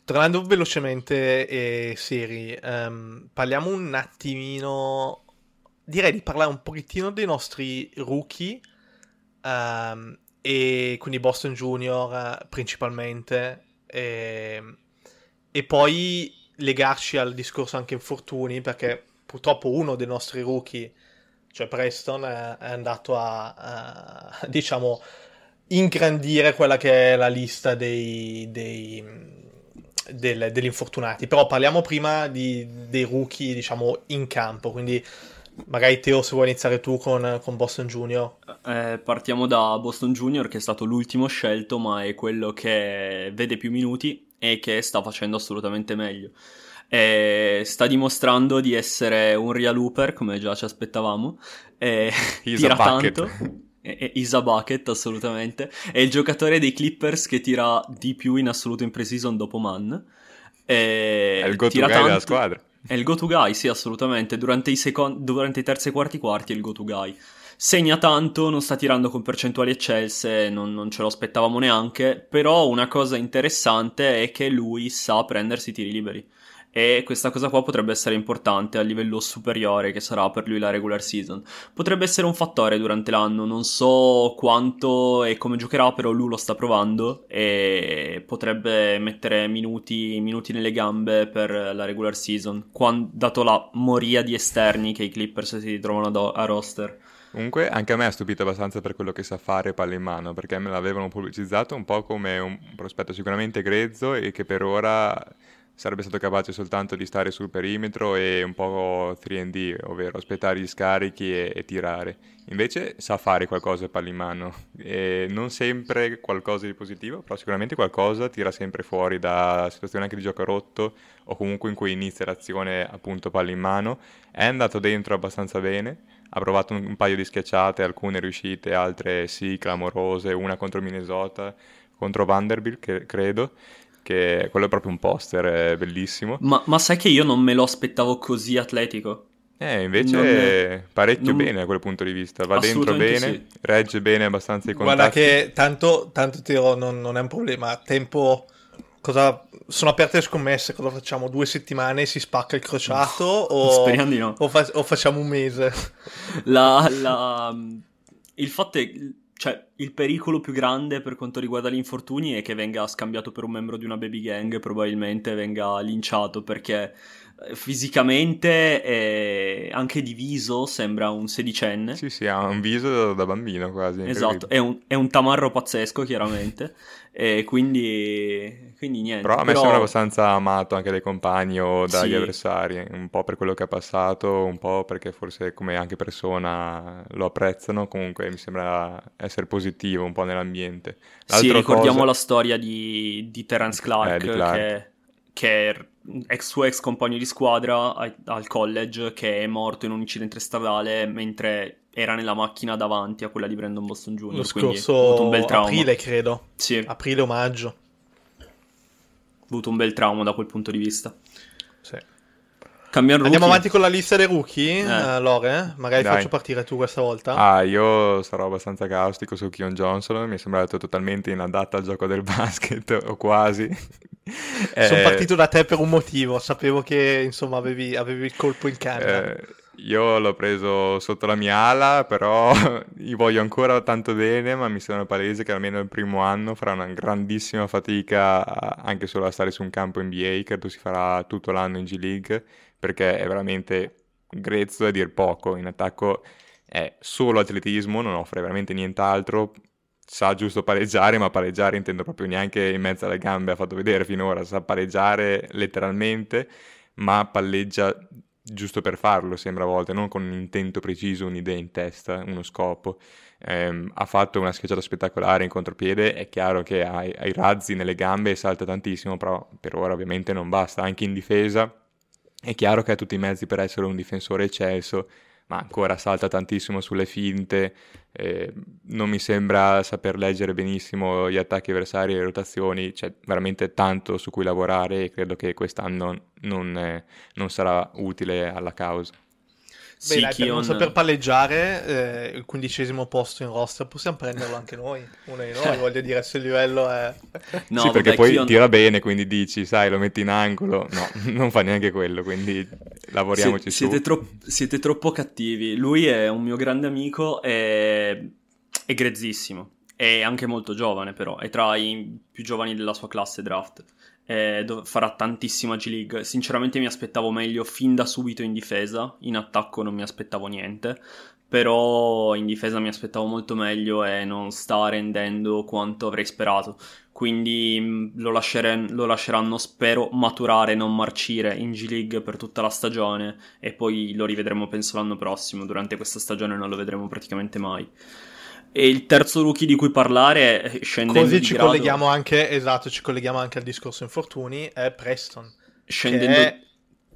Tornando velocemente e seri, um, parliamo un attimino. Direi di parlare un pochettino dei nostri rookie. Um, e quindi Boston Junior principalmente. E, e poi legarci al discorso anche infortuni, perché purtroppo uno dei nostri rookie, cioè Preston, è, è andato a, a diciamo ingrandire quella che è la lista dei, dei, del, degli infortunati. Però parliamo prima di, dei rookie, diciamo, in campo. Quindi magari Teo, se vuoi iniziare tu con, con Boston Junior. Eh, partiamo da Boston Junior, che è stato l'ultimo scelto, ma è quello che vede più minuti e che sta facendo assolutamente meglio. E sta dimostrando di essere un real looper, come già ci aspettavamo. E tira tanto Isa Bucket assolutamente. È il giocatore dei Clippers che tira di più in assoluto in pre-season dopo Mann è il go-to guy tanto... della squadra. È il go-to guy sì assolutamente. Durante i, second... durante i terzi e quarti quarti è il go-to guy. Segna tanto non sta tirando con percentuali eccelse non, non ce lo aspettavamo neanche però una cosa interessante è che lui sa prendersi tiri liberi e questa cosa qua potrebbe essere importante a livello superiore che sarà per lui la regular season. Potrebbe essere un fattore durante l'anno, non so quanto e come giocherà, però lui lo sta provando e potrebbe mettere minuti, minuti nelle gambe per la regular season, quando, dato la moria di esterni che i Clippers si trovano a roster. Comunque anche a me ha stupito abbastanza per quello che sa fare palla in mano, perché me l'avevano pubblicizzato un po' come un prospetto sicuramente grezzo e che per ora sarebbe stato capace soltanto di stare sul perimetro e un po' 3D, ovvero aspettare gli scarichi e, e tirare. Invece sa fare qualcosa palla in mano, e non sempre qualcosa di positivo, però sicuramente qualcosa tira sempre fuori da situazioni anche di gioco rotto o comunque in cui inizia l'azione appunto palla in mano. È andato dentro abbastanza bene, ha provato un, un paio di schiacciate, alcune riuscite, altre sì, clamorose, una contro Minnesota, contro Vanderbilt che, credo che quello è proprio un poster bellissimo. Ma, ma, sai che io non me lo aspettavo così atletico? Eh, invece non, parecchio non... bene da quel punto di vista, va dentro bene, sì. regge bene abbastanza i contatti. Guarda che tanto, tanto tiro non, non, è un problema, tempo... Cosa... Sono aperte le scommesse, cosa facciamo? Due settimane si spacca il crociato o... Speriamo di no. O, fa... o facciamo un mese? La, la... Il fatto è cioè, il pericolo più grande per quanto riguarda gli infortuni è che venga scambiato per un membro di una baby gang, probabilmente venga linciato perché fisicamente e anche di viso sembra un sedicenne. Sì, sì, ha un viso da bambino quasi. Esatto, è un, è un tamarro pazzesco chiaramente. E quindi, quindi niente. Però a me Però... sembra abbastanza amato anche dai compagni o dagli sì. avversari, un po' per quello che ha passato, un po' perché forse come anche persona lo apprezzano, comunque mi sembra essere positivo un po' nell'ambiente. L'altra sì, ricordiamo cosa... la storia di, di Terence Clark, eh, di Clark. Che, che, è ex suo ex compagno di squadra al college che è morto in un incidente stradale mentre era nella macchina davanti a quella di Brandon Boston Jr. Lo scorso un bel aprile, credo. Sì. Aprile o maggio. Ha avuto un bel trauma da quel punto di vista. Sì. Andiamo rookie. avanti con la lista dei rookie, eh. uh, Lore. Magari Dai. faccio partire tu questa volta. Ah, io sarò abbastanza caustico su Kion Johnson. Mi è sembrato totalmente inadatta al gioco del basket, o quasi. Sono eh... partito da te per un motivo. Sapevo che insomma avevi, avevi il colpo in canna. Eh io l'ho preso sotto la mia ala, però gli voglio ancora tanto bene, ma mi sembra palese che almeno il primo anno farà una grandissima fatica anche solo a stare su un campo NBA, credo si farà tutto l'anno in G League, perché è veramente grezzo a dir poco, in attacco è solo atletismo, non offre veramente nient'altro, sa giusto pareggiare, ma pareggiare intendo proprio neanche in mezzo alle gambe, ha fatto vedere finora, sa pareggiare letteralmente, ma palleggia giusto per farlo, sembra a volte, non con un intento preciso, un'idea in testa, uno scopo. Eh, ha fatto una schiacciata spettacolare in contropiede, è chiaro che ha, ha i razzi nelle gambe e salta tantissimo, però per ora ovviamente non basta, anche in difesa è chiaro che ha tutti i mezzi per essere un difensore eccelso, ma ancora salta tantissimo sulle finte, eh, non mi sembra saper leggere benissimo gli attacchi avversari e le rotazioni, c'è veramente tanto su cui lavorare e credo che quest'anno non, eh, non sarà utile alla causa. Beh, sì, dai, per non saper palleggiare eh, il quindicesimo posto in roster possiamo prenderlo anche noi, uno di noi, voglio dire, se il livello è... No, sì, perché vabbè, poi Kion... tira bene, quindi dici, sai, lo metti in angolo, no, non fa neanche quello, quindi lavoriamoci Sie- siete su. Tro- siete troppo cattivi, lui è un mio grande amico, è, è grezzissimo, è anche molto giovane però, è tra i più giovani della sua classe draft eh, farà tantissima G-League. Sinceramente mi aspettavo meglio fin da subito in difesa, in attacco non mi aspettavo niente, però in difesa mi aspettavo molto meglio e non sta rendendo quanto avrei sperato. Quindi mm, lo, lascere- lo lasceranno, spero, maturare, non marcire in G-League per tutta la stagione e poi lo rivedremo penso l'anno prossimo. Durante questa stagione non lo vedremo praticamente mai. E il terzo rookie di cui parlare, eh, scendendo Così ci grado, colleghiamo anche, esatto, ci colleghiamo anche al discorso infortuni, è Preston. Scendendo... Che è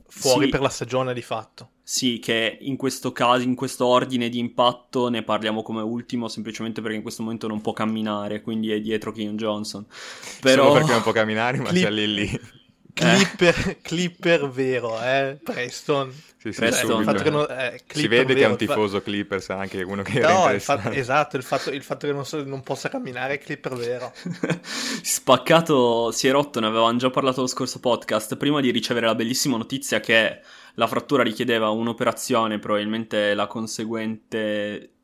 fuori sì, per la stagione di fatto. Sì, che in questo caso, in questo ordine di impatto, ne parliamo come ultimo semplicemente perché in questo momento non può camminare, quindi è dietro Keon Johnson. Però... Solo perché non può camminare, ma Clip... c'è lì lì. Clipper, eh. Clipper vero, eh? Preston. Sì, sì, Preston. Non, eh, si vede che è un tifoso Clippers, anche uno che no, il fatto, esatto, il fatto, il fatto che non, so, non, possa camminare è Clipper vero. Spaccato si è rotto, ne avevamo già parlato lo scorso podcast, prima di ricevere la bellissima notizia che la frattura richiedeva un'operazione, probabilmente la conseguente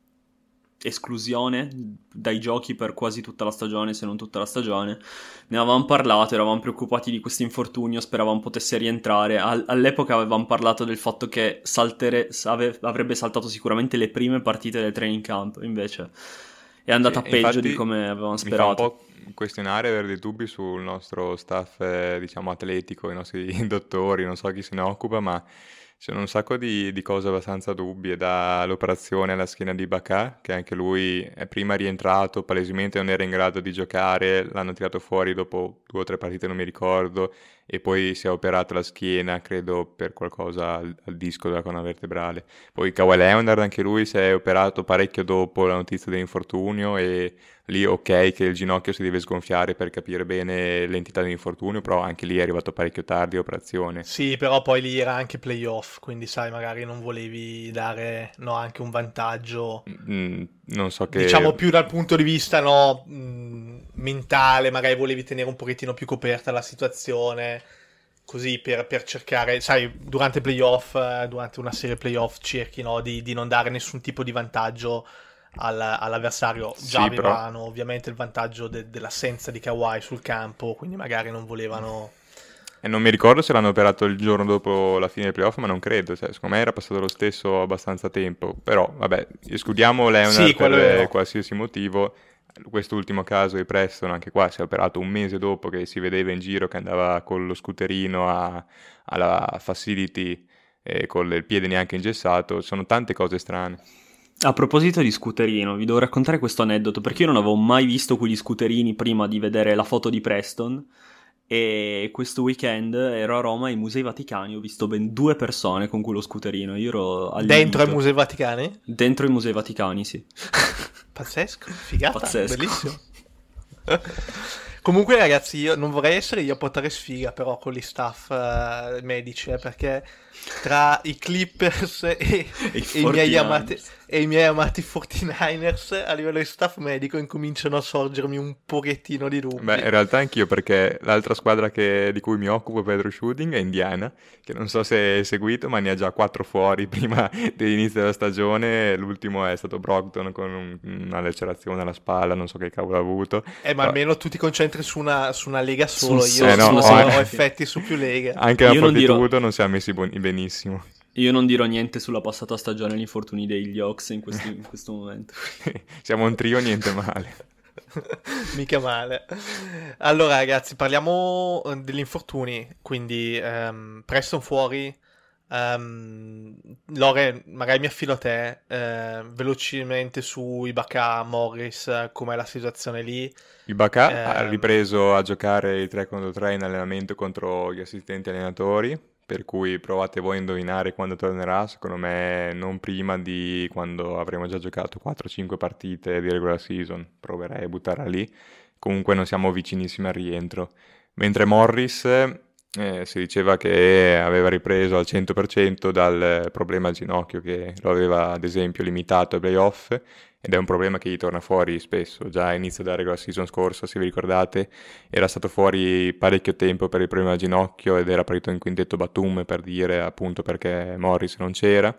esclusione dai giochi per quasi tutta la stagione, se non tutta la stagione. Ne avevamo parlato, eravamo preoccupati di questo infortunio, speravamo potesse rientrare. All- all'epoca avevamo parlato del fatto che saltere- ave- avrebbe saltato sicuramente le prime partite del training camp, invece è andata sì, peggio di come avevamo sperato. Mi fa un po' questionare, avere dei dubbi sul nostro staff, eh, diciamo, atletico, i nostri dottori, non so chi se ne occupa, ma sono un sacco di, di, cose abbastanza dubbie, dall'operazione alla schiena di Bacà, che anche lui è prima rientrato, palesemente non era in grado di giocare, l'hanno tirato fuori dopo due o tre partite, non mi ricordo, e poi si è operato la schiena, credo, per qualcosa al, al disco della colonna vertebrale. Poi Kawhi Leonard, anche lui, si è operato parecchio dopo la notizia dell'infortunio e lì ok che il ginocchio si deve sgonfiare per capire bene l'entità dell'infortunio, però anche lì è arrivato parecchio tardi operazione. Sì, però poi lì era anche playoff, quindi sai, magari non volevi dare no, anche un vantaggio. Mm, non so che... Diciamo più dal punto di vista no, mm, mentale, magari volevi tenere un pochettino più coperta la situazione. Così per, per cercare, sai, durante playoff, eh, durante una serie playoff cerchi no, di, di non dare nessun tipo di vantaggio al, all'avversario. Già sì, avevano però... ovviamente il vantaggio de- dell'assenza di Kawhi sul campo, quindi magari non volevano... E non mi ricordo se l'hanno operato il giorno dopo la fine del playoff, ma non credo. Cioè, secondo me era passato lo stesso abbastanza tempo. Però, vabbè, escludiamo Leonard sì, per qualsiasi motivo. Quest'ultimo caso di Preston, anche qua si è operato un mese dopo che si vedeva in giro che andava con lo scooterino a, alla facility e con il piede neanche ingessato. Sono tante cose strane. A proposito di scooterino, vi devo raccontare questo aneddoto perché io non avevo mai visto quegli scooterini prima di vedere la foto di Preston e questo weekend ero a Roma ai Musei Vaticani, ho visto ben due persone con quello scooterino. Io ero allibito. Dentro ai Musei Vaticani? Dentro i Musei Vaticani, sì. Pazzesco, figata, Pazzesco. bellissimo. Comunque ragazzi, io non vorrei essere io a portare sfiga però con gli staff uh, medici, eh, perché tra i Clippers e, e, i, e i miei amati e i miei amati 49ers a livello di staff medico incominciano a sorgermi un pochettino di dubbi. Beh, in realtà anch'io perché l'altra squadra che, di cui mi occupo per lo shooting è Indiana, che non so se hai seguito, ma ne ha già quattro fuori prima dell'inizio della stagione. L'ultimo è stato Brockton con un, una lacerazione alla spalla, non so che cavolo ha avuto. Eh, ma almeno tu ti concentri su una, su una lega solo, io eh, no, ho, ho effetti su più leghe. Anche la Fortitudo non, non siamo messi benissimo. Io non dirò niente sulla passata stagione, gli infortuni degli Hawks in, questi, in questo momento. Siamo un trio, niente male. Mica male. Allora, ragazzi, parliamo eh, degli infortuni. Quindi, um, Preston fuori, uh, Um, Lore, magari mi affilo a te eh, velocemente su Ibaka Morris, com'è la situazione lì. Ibaka eh, ha ripreso a giocare il 3 contro 3 in allenamento contro gli assistenti allenatori, per cui provate voi a indovinare quando tornerà, secondo me non prima di quando avremo già giocato 4-5 partite di regular season, proverei a buttarla lì, comunque non siamo vicinissimi al rientro. Mentre Morris eh, si diceva che aveva ripreso al 100% dal problema al ginocchio che lo aveva ad esempio limitato ai playoff ed è un problema che gli torna fuori spesso. Già a inizio della regular season scorsa, se vi ricordate, era stato fuori parecchio tempo per il problema al ginocchio ed era partito in quintetto Batum per dire appunto perché Morris non c'era.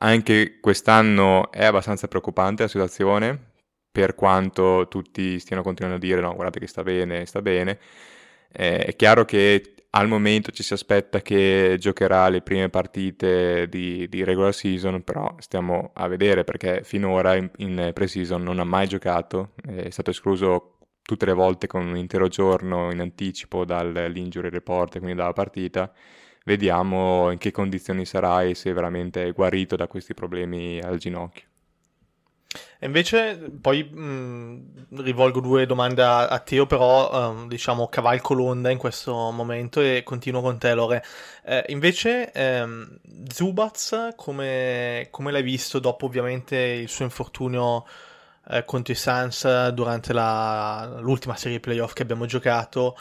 Anche quest'anno è abbastanza preoccupante la situazione, per quanto tutti stiano continuando a dire no, guardate che sta bene, sta bene. Eh, è chiaro che al momento ci si aspetta che giocherà le prime partite di, di regular season, però stiamo a vedere perché finora in, in pre-season non ha mai giocato, è stato escluso tutte le volte con un intero giorno in anticipo dall'injury report, quindi dalla partita. Vediamo in che condizioni sarà e se veramente è guarito da questi problemi al ginocchio. E invece poi mh, rivolgo due domande a, a Teo, però um, diciamo cavalco l'onda in questo momento e continuo con te Lore. Eh, invece ehm, Zubaz come, come, l'hai visto dopo ovviamente il suo infortunio eh, contro i Suns durante la, l'ultima serie playoff che abbiamo giocato?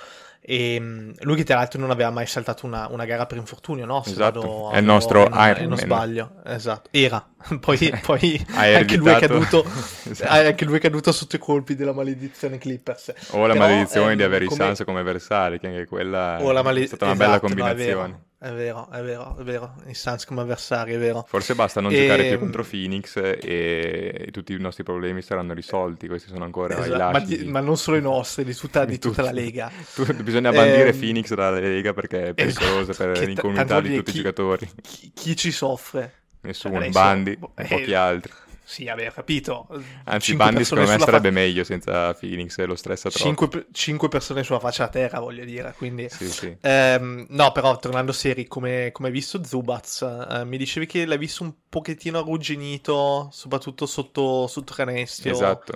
E mm, lui che tra l'altro non aveva mai saltato una, una gara per infortunio, no? Se esatto, è il nostro in, Iron Non sbaglio, esatto. Era, poi, poi anche, lui è caduto, esatto. anche lui è caduto sotto i colpi della maledizione Clippers. O la Però, maledizione eh, di avere come... i Suns come avversari, che anche quella male... è stata una esatto, bella combinazione. No, è vero, è vero, è vero. I Suns come avversari, è vero. Forse basta non e... giocare più contro Phoenix e... tutti i nostri problemi saranno risolti. Questi sono ancora esatto. i lasci. Ma, ma, non solo i nostri, di tutta, di tutta la Lega. bisogna bandire eh... Phoenix dalla Lega perché è pericolosa esatto. per l'incomunità di tutti chi, i giocatori. Chi, chi, ci soffre? Nessuno, Adesso, Bandi, eh... pochi altri. Sì, avevo capito. Anzi, Bandi secondo me sarebbe fa... meglio senza Phoenix, lo stressa troppo. Cinque, cinque, persone sulla faccia a terra, voglio dire, quindi... Sì, sì. Ehm, no, però, tornando seri, come, come hai visto Zubaz, eh, mi dicevi che l'hai visto un pochettino arrugginito, soprattutto sotto, sotto canestro. Esatto.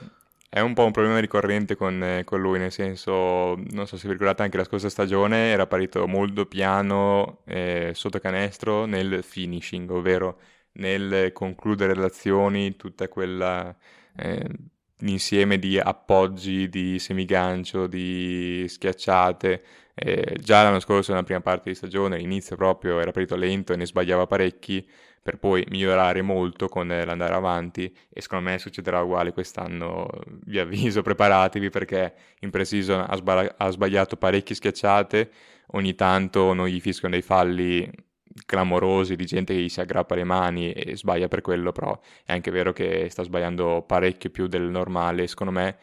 È un po' un problema ricorrente con, eh, con, lui, nel senso, non so se vi ricordate anche la scorsa stagione, era partito molto piano eh, sotto canestro nel finishing, ovvero nel concludere relazioni, tutta quella eh, insieme di appoggi, di semigancio, di schiacciate. Eh, già l'anno scorso, nella prima parte di stagione, l'inizio proprio era partito lento e ne sbagliava parecchi, per poi migliorare molto con l'andare avanti e secondo me succederà uguale quest'anno. Vi avviso, preparatevi perché in precision ha, sbagli- ha sbagliato parecchie schiacciate, ogni tanto non gli fischiano dei falli clamorosi di gente che gli si aggrappa le mani e sbaglia per quello, però è anche vero che sta sbagliando parecchio più del normale, secondo me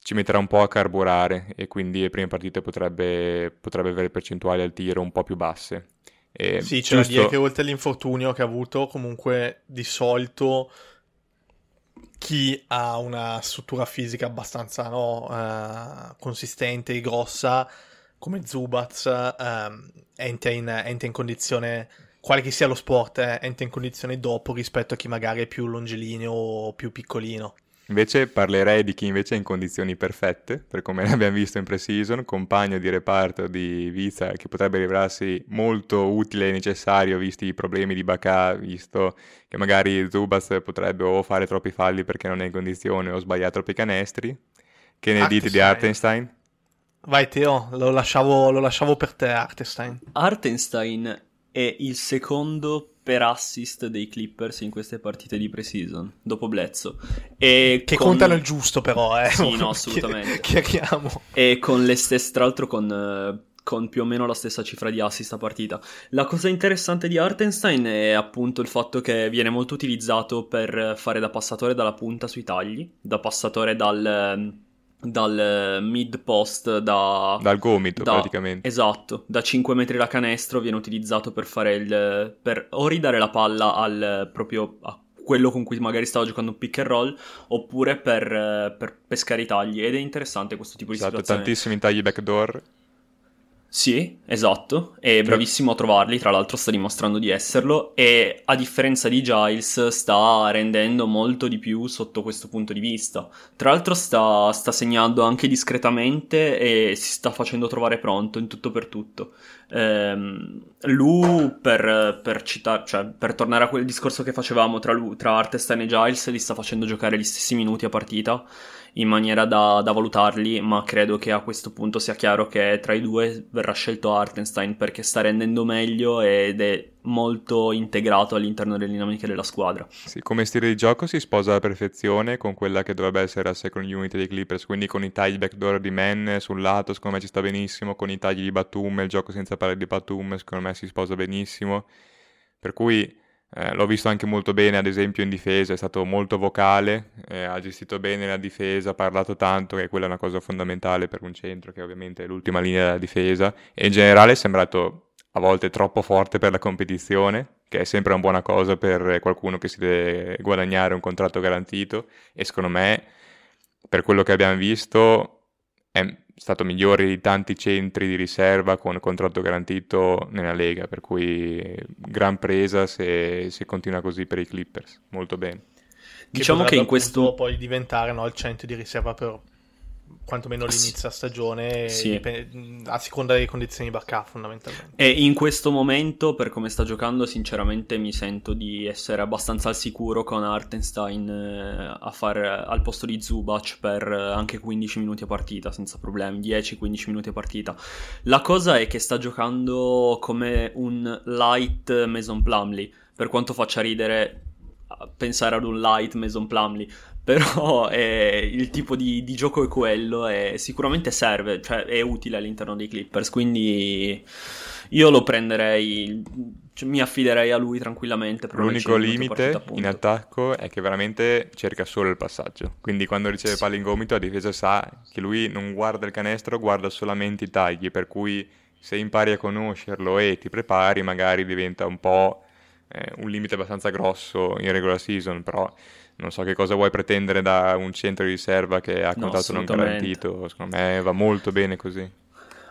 ci metterà un po' a carburare e quindi le prime partite potrebbe, potrebbe avere percentuali al tiro un po' più basse. E sì, c'è giusto... da dire che oltre all'infortunio che ha avuto, comunque di solito chi ha una struttura fisica abbastanza no, uh, consistente e grossa come Zubaz um, entra, in, entra in condizione, quale che sia lo sport, eh, entra in condizione dopo rispetto a chi magari è più longilineo o più piccolino. Invece parlerei di chi invece è in condizioni perfette, per come l'abbiamo visto in pre-season, compagno di reparto di Viza che potrebbe rivelarsi molto utile e necessario visti i problemi di Bacà, visto che magari Zubas potrebbe o fare troppi falli perché non è in condizione o sbagliare troppi canestri. Che ne dite di Artenstein? Vai Teo, lo lasciavo, lo lasciavo per te Artenstein. Artenstein è il secondo per assist dei Clippers in queste partite di pre-season, dopo Bledsoe. E che con... contano il giusto però, eh. Sì, no, assolutamente. Chiariamo. E con le stesse, tra l'altro con... con più o meno la stessa cifra di assist a partita. La cosa interessante di Artenstein è appunto il fatto che viene molto utilizzato per fare da passatore dalla punta sui tagli, da passatore dal dal eh, mid post da, dal gomito da, praticamente. Esatto da 5 metri da canestro viene utilizzato per fare il per o ridare la palla al proprio a quello con cui magari stava giocando un pick and roll oppure per, per pescare i tagli. Ed è interessante questo tipo di esatto, situazione. tantissimi tagli backdoor Sì, esatto, è bravissimo a trovarli, tra l'altro sta dimostrando di esserlo e a differenza di Giles sta rendendo molto di più sotto questo punto di vista. Tra l'altro sta, sta segnando anche discretamente e si sta facendo trovare pronto in tutto per tutto. Ehm, Lu, per, per, citar, cioè, per tornare a quel discorso che facevamo tra, Lu, tra Artestein e Giles, li sta facendo giocare gli stessi minuti a partita in maniera da, da, valutarli, ma credo che a questo punto sia chiaro che tra i due verrà scelto Artenstein perché sta rendendo meglio ed è molto integrato all'interno delle dinamiche della squadra. Sì, come stile di gioco si sposa alla perfezione con quella che dovrebbe essere la second unit dei Clippers, quindi con i tagli backdoor di Man sul lato, secondo me ci sta benissimo, con i tagli di Batum, il gioco senza parlare di Batum, secondo me si sposa benissimo. Per cui eh, l'ho visto anche molto bene, ad esempio, in difesa, è stato molto vocale, eh, ha gestito bene la difesa, ha parlato tanto, che quella è una cosa fondamentale per un centro, che ovviamente è l'ultima linea della difesa, e in generale è sembrato a volte troppo forte per la competizione, che è sempre una buona cosa per qualcuno che si deve guadagnare un contratto garantito, e secondo me, per quello che abbiamo visto, è stato migliore di tanti centri di riserva con contratto garantito nella Lega, per cui gran presa se, se continua così per i Clippers, molto bene. Diciamo che, che in questo poi diventare no, il centro di riserva per quantomeno l'inizio stagione sì. a seconda delle condizioni di Barca fondamentalmente. E in questo momento, per come sta giocando, sinceramente mi sento di essere abbastanza al sicuro con Artenstein eh, a fare al posto di Zubac per anche 15 minuti a partita senza problemi, 10-15 minuti a partita. La cosa è che sta giocando come un light Mason Plumley, per quanto faccia ridere pensare ad un light Mason Plumley però eh, il tipo di, di, gioco è quello e sicuramente serve, cioè è utile all'interno dei Clippers, quindi io lo prenderei, cioè, mi affiderei a lui tranquillamente. L'unico limite partita, in attacco è che veramente cerca solo il passaggio, quindi quando riceve sì. palla in gomito la difesa sa che lui non guarda il canestro, guarda solamente i tagli, per cui se impari a conoscerlo e ti prepari magari diventa un po' eh, un limite abbastanza grosso in regular season, però non so che cosa vuoi pretendere da un centro di riserva che ha contratto no, non garantito. Secondo me va molto bene così.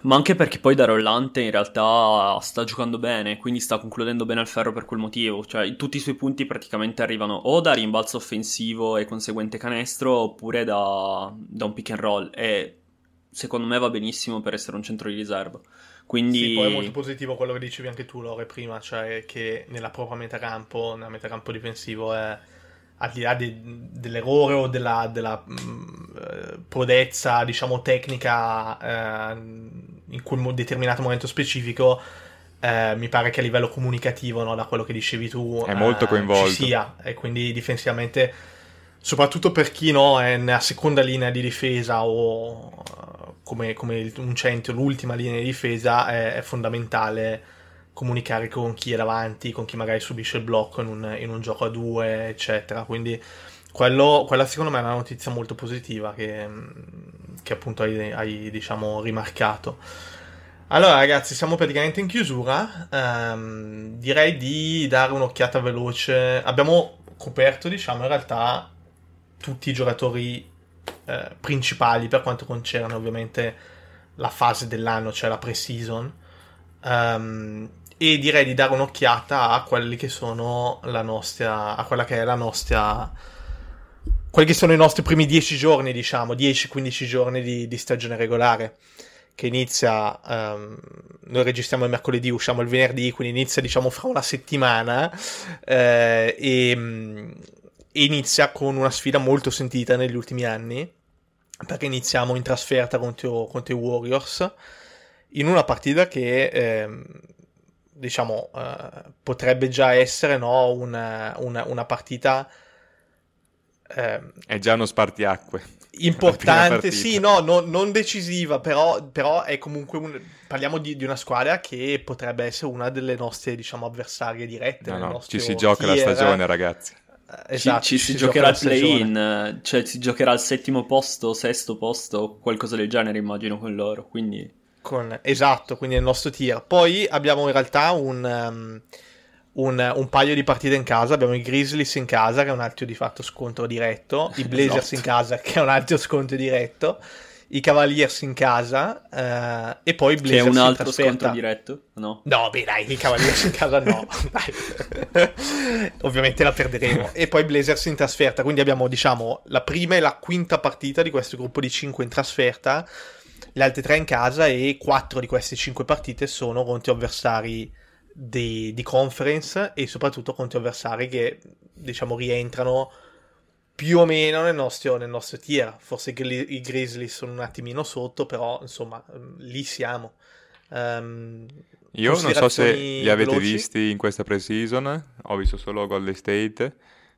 Ma anche perché poi da Rollante in realtà sta giocando bene, quindi sta concludendo bene al ferro per quel motivo. Cioè, tutti i suoi punti praticamente arrivano o da rimbalzo offensivo e conseguente canestro, oppure da, da un pick and roll. E secondo me va benissimo per essere un centro di riserva. Quindi... Sì, poi è molto positivo quello che dicevi anche tu, Lore, prima, cioè che nella propria metacampo, nella metacampo difensivo è al di là de, dell'errore o della, della mh, mm, prodezza, diciamo, tecnica eh, in quel determinato momento specifico, eh, mi pare che a livello comunicativo, no, da quello che dicevi tu, è molto eh, coinvolto. ci sia. E quindi difensivamente, soprattutto per chi no, è nella seconda linea di difesa o eh, come, come un centro, l'ultima linea di difesa, è, è fondamentale comunicare con chi è davanti, con chi magari subisce il blocco in un, in un gioco a due, eccetera. Quindi quello, quella secondo me è una notizia molto positiva che, che appunto hai, hai, diciamo, rimarcato. Allora ragazzi, siamo praticamente in chiusura. Um, direi di dare un'occhiata veloce. Abbiamo coperto, diciamo, in realtà tutti i giocatori eh, principali per quanto concerne ovviamente la fase dell'anno, cioè la pre-season. Um, e direi di dare un'occhiata a quelli che sono la nostra a quella che è la nostra quelli che sono i nostri primi 10 giorni diciamo 10-15 giorni di, di, stagione regolare che inizia um, noi registriamo il mercoledì usciamo il venerdì quindi inizia diciamo fra una settimana eh, e, e inizia con una sfida molto sentita negli ultimi anni perché iniziamo in trasferta contro, contro i Warriors in una partita che eh, diciamo, uh, potrebbe già essere no, una, una, una partita... Eh, è già uno spartiacque. Importante, sì, no, no, non decisiva, però, però è comunque un, parliamo di, di, una squadra che potrebbe essere una delle nostre, diciamo, avversarie dirette. No, no, ci si gioca tier. la stagione, ragazzi. Eh, esatto, ci, ci, si, si giocherà il play-in, cioè si giocherà al settimo posto, sesto posto, qualcosa del genere, immagino, con loro, quindi... Con, esatto, quindi il nostro tier. Poi abbiamo in realtà un, um, un, un, paio di partite in casa. Abbiamo i Grizzlies in casa, che è un altro di fatto scontro diretto. I Blazers esatto. in casa, che è un altro scontro diretto. i Cavaliers in casa eh, e poi i Che è Blazers un in altro trasferta. scontro diretto? No? No, beh, dai, i Cavaliers in casa no. Ovviamente la perderemo. E poi Blazers in trasferta. Quindi abbiamo, diciamo, la prima e la quinta partita di questo gruppo di 5 in trasferta, le altre tre in casa e quattro di queste cinque partite sono contro avversari di, di conference e soprattutto contro avversari che, diciamo, rientrano più o meno nel nostro, nel nostro tier. Forse i Grizzlies sono un attimino sotto, però, insomma, ehm, lì siamo. Ehm, Io non so se li avete veloci? visti in questa pre-season, ho visto solo Golden State,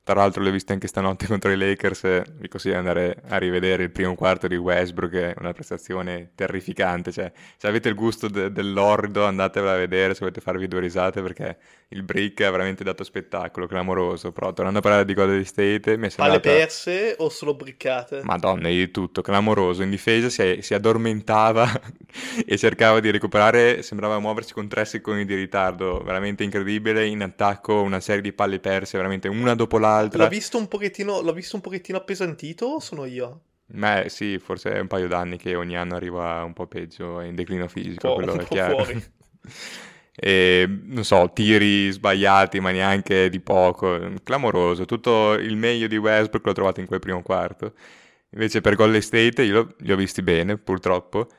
tra l'altro li ho visti anche stanotte contro i Lakers, vi consiglio di andare a rivedere il primo quarto di Westbrook, che è una prestazione terrificante, cioè se avete il gusto de- dell'orrido andatevela a vedere se volete farvi due risate perché il break ha veramente dato spettacolo, clamoroso, però tornando a parlare di Golden State mi è Palle sembrata... perse o solo briccate? Madonna, di tutto, clamoroso. In difesa si, si addormentava e cercava di recuperare, sembrava muoversi con tre secondi di ritardo, veramente incredibile. In attacco una serie di palle perse, veramente una dopo l'altra. L'ho visto un pochettino, l'ho visto un pochettino appesantito o sono io? Ma sì, forse è un paio d'anni che ogni anno arriva un po' peggio, è in declino fisico, po'- quello è chiaro. fuori. E, non so, tiri sbagliati, ma neanche di poco, clamoroso. Tutto il meglio di Westbrook l'ho trovato in quel primo quarto. Invece per Golden State io li ho visti bene, purtroppo.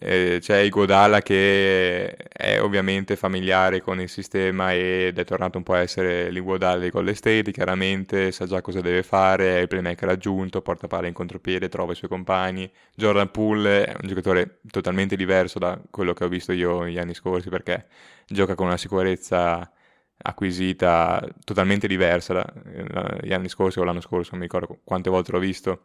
Eh, c'è Iguodala che è ovviamente familiare con il sistema ed è tornato un po' a essere l'Iguodala di Golden State, chiaramente sa già cosa deve fare, è il playmaker aggiunto, porta palla in contropiede, trova i suoi compagni. Jordan Poole è un giocatore totalmente diverso da quello che ho visto io gli anni scorsi perché gioca con una sicurezza acquisita totalmente diversa dagli anni scorsi o l'anno scorso, non mi ricordo quante volte l'ho visto.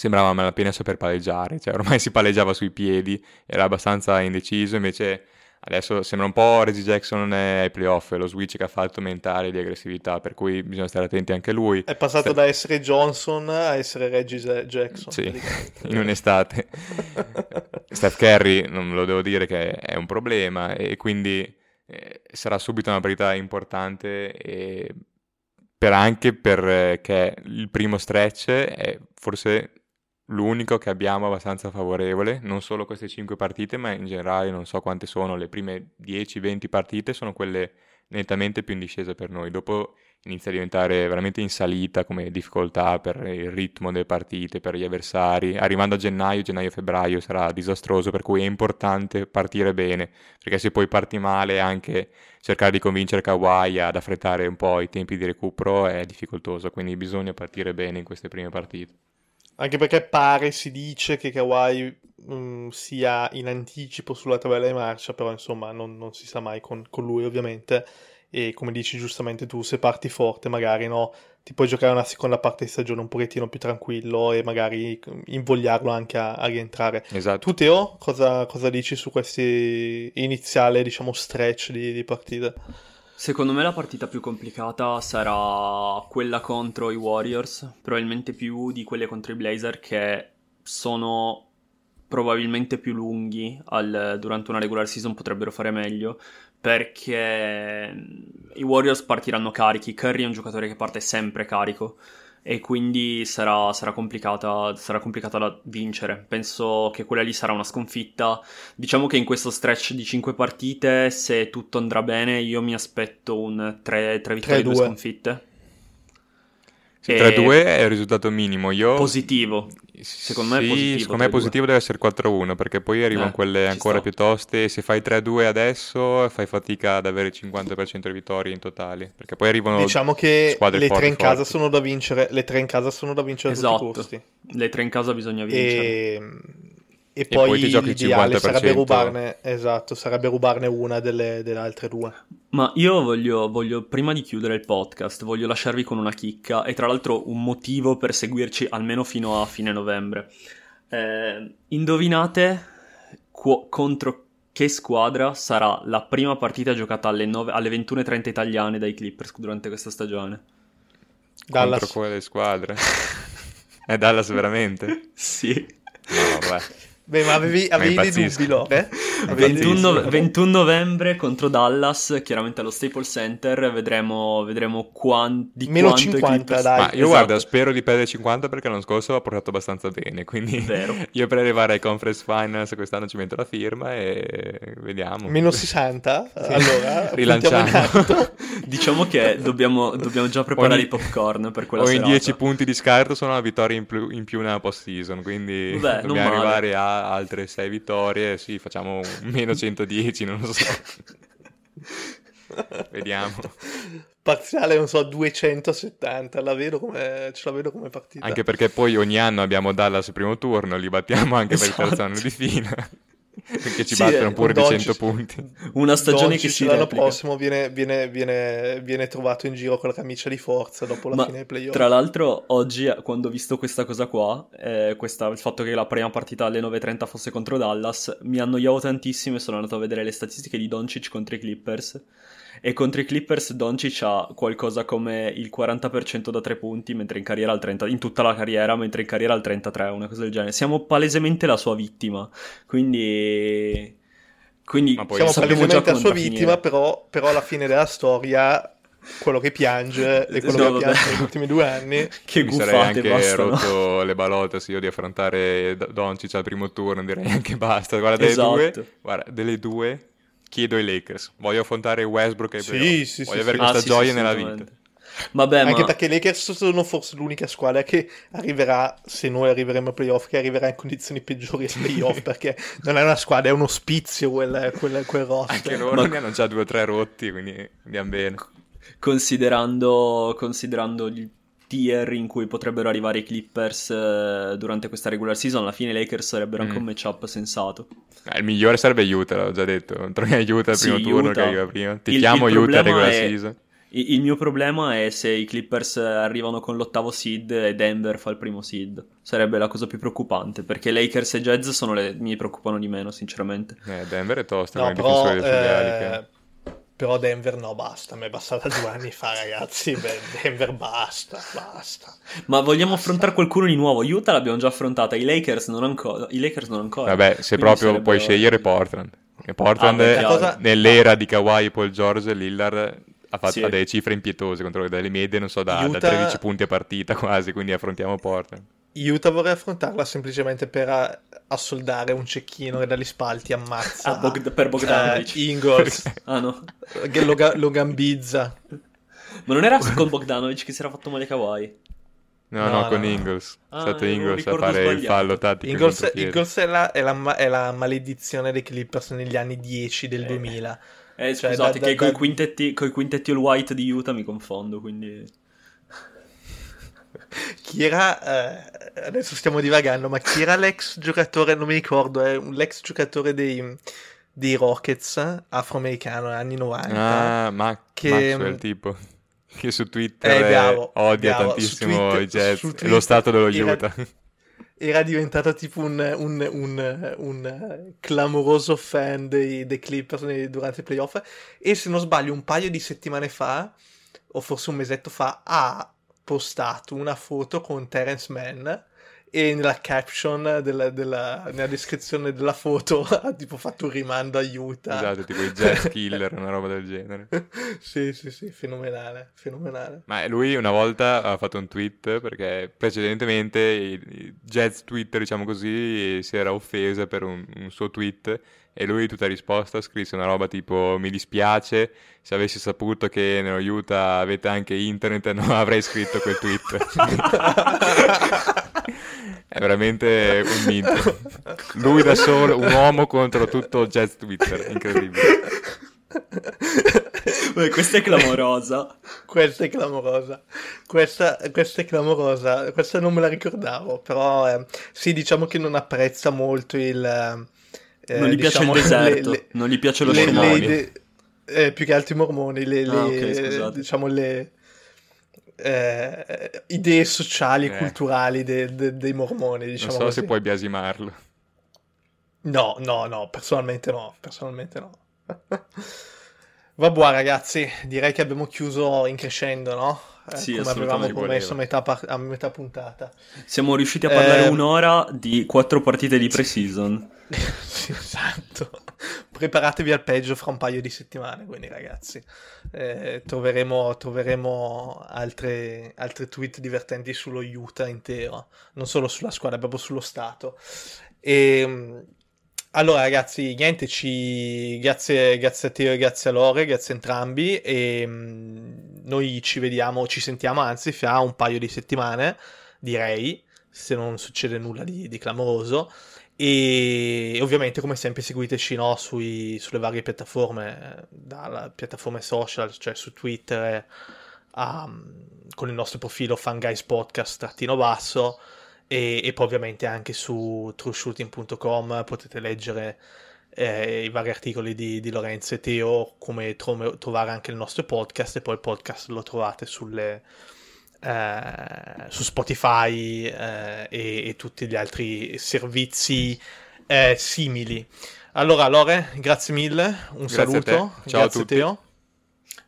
Sembrava a malapena saper palleggiare, cioè ormai si palleggiava sui piedi, era abbastanza indeciso, invece adesso sembra un po' Reggie Jackson ai playoff, lo switch che ha fatto mentale di aggressività, per cui bisogna stare attenti anche lui. È passato Sta- da essere Johnson a essere Reggie Jackson. Sì, in un'estate. Steph Curry, non lo devo dire che è un problema e quindi eh, sarà subito una partita importante e per anche perché il primo stretch è forse l'unico che abbiamo abbastanza favorevole, non solo queste 5 partite, ma in generale non so quante sono, le prime 10-20 partite sono quelle nettamente più in discesa per noi. Dopo inizia a diventare veramente in salita come difficoltà per il ritmo delle partite, per gli avversari. Arrivando a gennaio, gennaio-febbraio sarà disastroso, per cui è importante partire bene, perché se poi parti male anche cercare di convincere Kawhi ad affrettare un po' i tempi di recupero è difficoltoso, quindi bisogna partire bene in queste prime partite. Anche perché pare, si dice che Kawhi mm, sia in anticipo sulla tabella di marcia, però insomma non, non si sa mai con, con lui ovviamente. E come dici giustamente tu, se parti forte magari no, ti puoi giocare una seconda parte di stagione un pochettino più tranquillo e magari invogliarlo anche a, a rientrare. Esatto. Tu Teo, cosa, cosa dici su questi iniziale, diciamo, stretch di, di partite? Secondo me la partita più complicata sarà quella contro i Warriors, probabilmente più di quelle contro i Blazer che sono probabilmente più lunghi al- durante una regular season, potrebbero fare meglio perché i Warriors partiranno carichi, Curry è un giocatore che parte sempre carico e quindi sarà, sarà complicata, sarà complicata da vincere. Penso che quella lì sarà una sconfitta. Diciamo che in questo stretch di 5 partite, se tutto andrà bene, io mi aspetto un 3, vittorie e 2 3-2. sconfitte. Sì, E- 3-2 è il risultato minimo. Io Positivo. Secondo me è Sì, positivo, secondo me è 3-2. positivo deve essere 4-1 perché poi arrivano Eh, quelle ancora sta. più toste e se fai 3-2 adesso fai fatica ad avere il 50% di vittorie in totale perché poi arrivano Diciamo che squadre le forti, tre in casa forti. sono da vincere, le tre in casa sono da vincere a tutti i Esatto. costi. Le tre in casa bisogna vincere. E, e poi poi ti giochi il l'ideale 50%. sarebbe rubarne, esatto, sarebbe rubarne una delle, delle altre due. Ma io voglio, voglio, prima di chiudere il podcast, voglio lasciarvi con una chicca e tra l'altro un motivo per seguirci almeno fino a fine novembre. Eh, indovinate qu- contro che squadra sarà la prima partita giocata alle, nove- alle 21.30 italiane dai Clippers durante questa stagione? contro Dallas. quelle squadre. è Dallas veramente? Sì. No, vabbè. Beh, ma avevi, Ma avevi dei impazzisco. dubbi, Lore? 21, Bellissimo. 21 novembre contro Dallas, chiaramente allo Staples Center, vedremo, vedremo quan- di Meno quanto i 50, Clippers- dai. Ma io Esatto. guarda, spero di perdere 50 perché l'anno scorso ha portato abbastanza bene, quindi Vero. io per arrivare ai conference finals quest'anno ci metto la firma e vediamo. Meno 60? Sì. Allora, Rilanciamo. in. Diciamo che dobbiamo, dobbiamo già preparare Ogni- i popcorn per quella o in serata. 10 punti di scarto sono una vittoria in più, in più nella post season, quindi Beh, dobbiamo arrivare a altre 6 vittorie, sì, facciamo meno 110, non lo so. Vediamo. Parziale, non so, 270. La vedo come, ce la vedo come partita. Anche perché poi ogni anno abbiamo Dallas al primo turno, li battiamo anche per il terzo Esatto. anno di fila. Perché ci Sì, battono eh, pure di Doncic- 100 punti. Una stagione che Doncic si l'anno replica. prossimo viene, viene- viene- viene trovato in giro con la camicia di forza dopo la Ma fine dei playoff. tra l'altro oggi quando ho visto questa cosa qua, eh, questa- il fatto che la prima partita alle 9.30 fosse contro Dallas, mi annoiavo tantissimo e sono andato a vedere le statistiche di Doncic contro i Clippers. E contro i Clippers Doncic ha qualcosa come il 40% da tre punti, mentre in carriera al 30, in tutta la carriera, mentre in carriera al 33, una cosa del genere. Siamo palesemente la sua vittima. Quindi... Quindi Ma poi Siamo palesemente la sua vittima, però, però alla fine della storia quello che piange è quello No, che vabbè. piange negli ultimi due anni. Che Mi sarei anche bastano. rotto le balotte se io di affrontare Doncic al primo turno, direi anche basta. Guarda, delle Esatto. due, guarda, delle due chiedo ai Lakers. Voglio affrontare Westbrook ai Sì, sì, Voglio sì, avere sì. questa Ah, sì, gioia sì, nella vita. Vabbè, Anche ma... perché i Lakers sono forse l'unica squadra che arriverà, se noi arriveremo ai playoff, che arriverà in condizioni peggiori ai playoff, perché non è una squadra, è un ospizio quel, quel, quel roster. Anche loro Ma- ne hanno già due o tre rotti, quindi andiamo bene. considerando, considerando il tier in cui potrebbero arrivare i Clippers eh, durante questa regular season, alla fine i Lakers sarebbero anche Mm. un matchup sensato. Eh, il migliore sarebbe Utah, l'ho già detto. Troviamo Utah al Sì, primo turno Utah. che arriva prima. Ti Il- chiamo il Utah regular è- season. Il mio problema è se i Clippers arrivano con l'ottavo seed e Denver fa il primo seed. Sarebbe la cosa più preoccupante, perché Lakers e Jazz sono le... mi preoccupano di meno, sinceramente. Eh, Denver è tosta No, con i però, filiali. che- eh, però Denver no, basta, mi è bastata due anni fa, ragazzi. Beh, Denver basta, basta. Ma vogliamo affrontare qualcuno di nuovo? Utah l'abbiamo già affrontata, i Lakers non ancora. I Lakers non ancora. Vabbè, se Quindi proprio sarebbero- puoi scegliere Portland. E Portland, Ah, cosa- nell'era di Kawhi, Paul George e Lillard, ha, fatto, Sì. delle cifre impietose contro delle medie, non so, da, da Utah- 13 punti a partita quasi, quindi affrontiamo Portland. Utah vorrei affrontarla semplicemente per a- assoldare un cecchino che dagli spalti ammazza Ah, Bogd- per Bogdanovic. eh, Ingles, Ah no. che lo, ga- lo gambizza. Ma non era con Bogdanovic che si era fatto male Kawhi? No, No, no, no, con no. Ingles. Ah, è stato Ingles a fare il sbagliato. fallo tattico. Ingles, in contropiede. Ingles è, la, è la è la maledizione dei Clippers negli anni 10 del Eh. 2000. Eh, Cioè, scusate, da- che da- coi quintetti, coi quintetti all white di Utah mi confondo, quindi... Chi era, eh, adesso stiamo divagando, ma chi era l'ex giocatore, non mi ricordo, è un l'ex giocatore dei, dei Rockets, afroamericano, anni 90. Ah, ma Che- Maxwell, tipo. Che su Twitter Eh, eh, bravo, odia bravo. tantissimo Twitter- i Jets e lo stato dello era- Utah. Era diventato tipo un, un- un- un clamoroso fan dei, dei Clippers durante i playoff e se non sbaglio un paio di settimane fa, o forse un mesetto fa, ha postato una foto con Terence Mann e nella caption, della, della- nella descrizione della foto ha tipo fatto un rimando a Utah. Esatto, tipo i Jazz Killer, una roba del genere. sì, sì, sì, fenomenale, fenomenale. Ma lui una volta ha fatto un tweet perché precedentemente Jazz Twitter, diciamo così, si era offesa per un, un suo tweet e lui tutta risposta scrisse una roba tipo mi dispiace, se avessi saputo che nello Utah avete anche internet non avrei scritto quel tweet. È veramente un mito. Lui da solo, un uomo contro tutto Jazz Twitter, incredibile. Beh, questa è clamorosa. Questa è clamorosa. Questa, questa è clamorosa. Questa non me la ricordavo. Però eh, sì, diciamo che non apprezza molto il. Eh, non gli piace diciamo, il deserto, le- le- non gli piace lo le- scenario. idee- eh, più che altro i mormoni. Le, Ah, le- ok, scusate. diciamo le. eh, idee sociali e Eh. culturali de- de- dei mormoni, Non diciamo so così. se puoi biasimarlo. No, no, no, personalmente no, personalmente no. Vabbè ragazzi, direi che abbiamo chiuso in crescendo, no? Eh, Sì, come avevamo promesso a metà, par- a metà puntata. Siamo riusciti a parlare Ehm. un'ora di quattro partite di pre-season. sì, esatto. preparatevi al peggio fra un paio di settimane, quindi ragazzi, eh, troveremo, troveremo altre, altre, tweet divertenti sullo Utah intero, non solo sulla squadra, proprio sullo stato. E, ehm, allora ragazzi, niente, ci... grazie, grazie a Teo e grazie a Lore, grazie a entrambi e mm, noi ci vediamo, ci sentiamo anzi fra un paio di settimane, direi, se non succede nulla di, di clamoroso. E ovviamente, come sempre, seguiteci no, sui, sulle varie piattaforme, dalle piattaforme social, cioè su Twitter, um, con il nostro profilo Fanguys Podcast trattino basso, e, e, poi ovviamente anche su trueshooting.com potete leggere eh, i vari articoli di, di, Lorenzo e Teo, come tro- trovare anche il nostro podcast, e poi il podcast lo trovate sulle eh, su Spotify eh, e, e, tutti gli altri servizi eh, simili. Allora, Lore, grazie mille, un grazie saluto. Ciao grazie a tutti. Teo.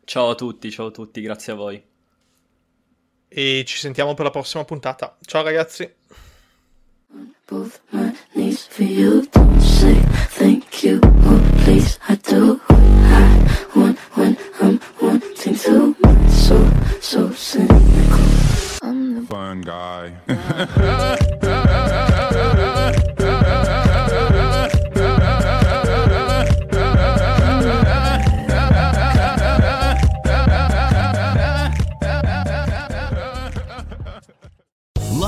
Ciao a tutti, ciao a tutti, grazie a voi. E ci sentiamo per la prossima puntata. Ciao ragazzi. Both my knees for you, don't say thank you, oh please, I do what I want when I'm wanting to, my soul so cynical. I'm the fun guy.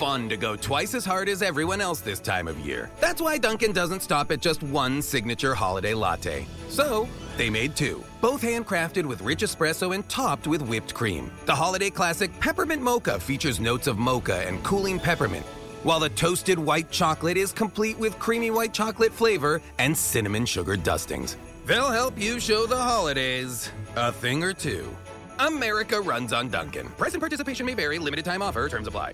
Fun to go twice as hard as everyone else this time of year. That's why Duncan doesn't stop at just one signature holiday latte. So they made two, both handcrafted with rich espresso and topped with whipped cream. The holiday classic Peppermint Mocha features notes of mocha and cooling peppermint, while the toasted white chocolate is complete with creamy white chocolate flavor and cinnamon sugar dustings. They'll help you show the holidays a thing or two. America runs on Duncan. Price and participation may vary, limited time offer, terms apply.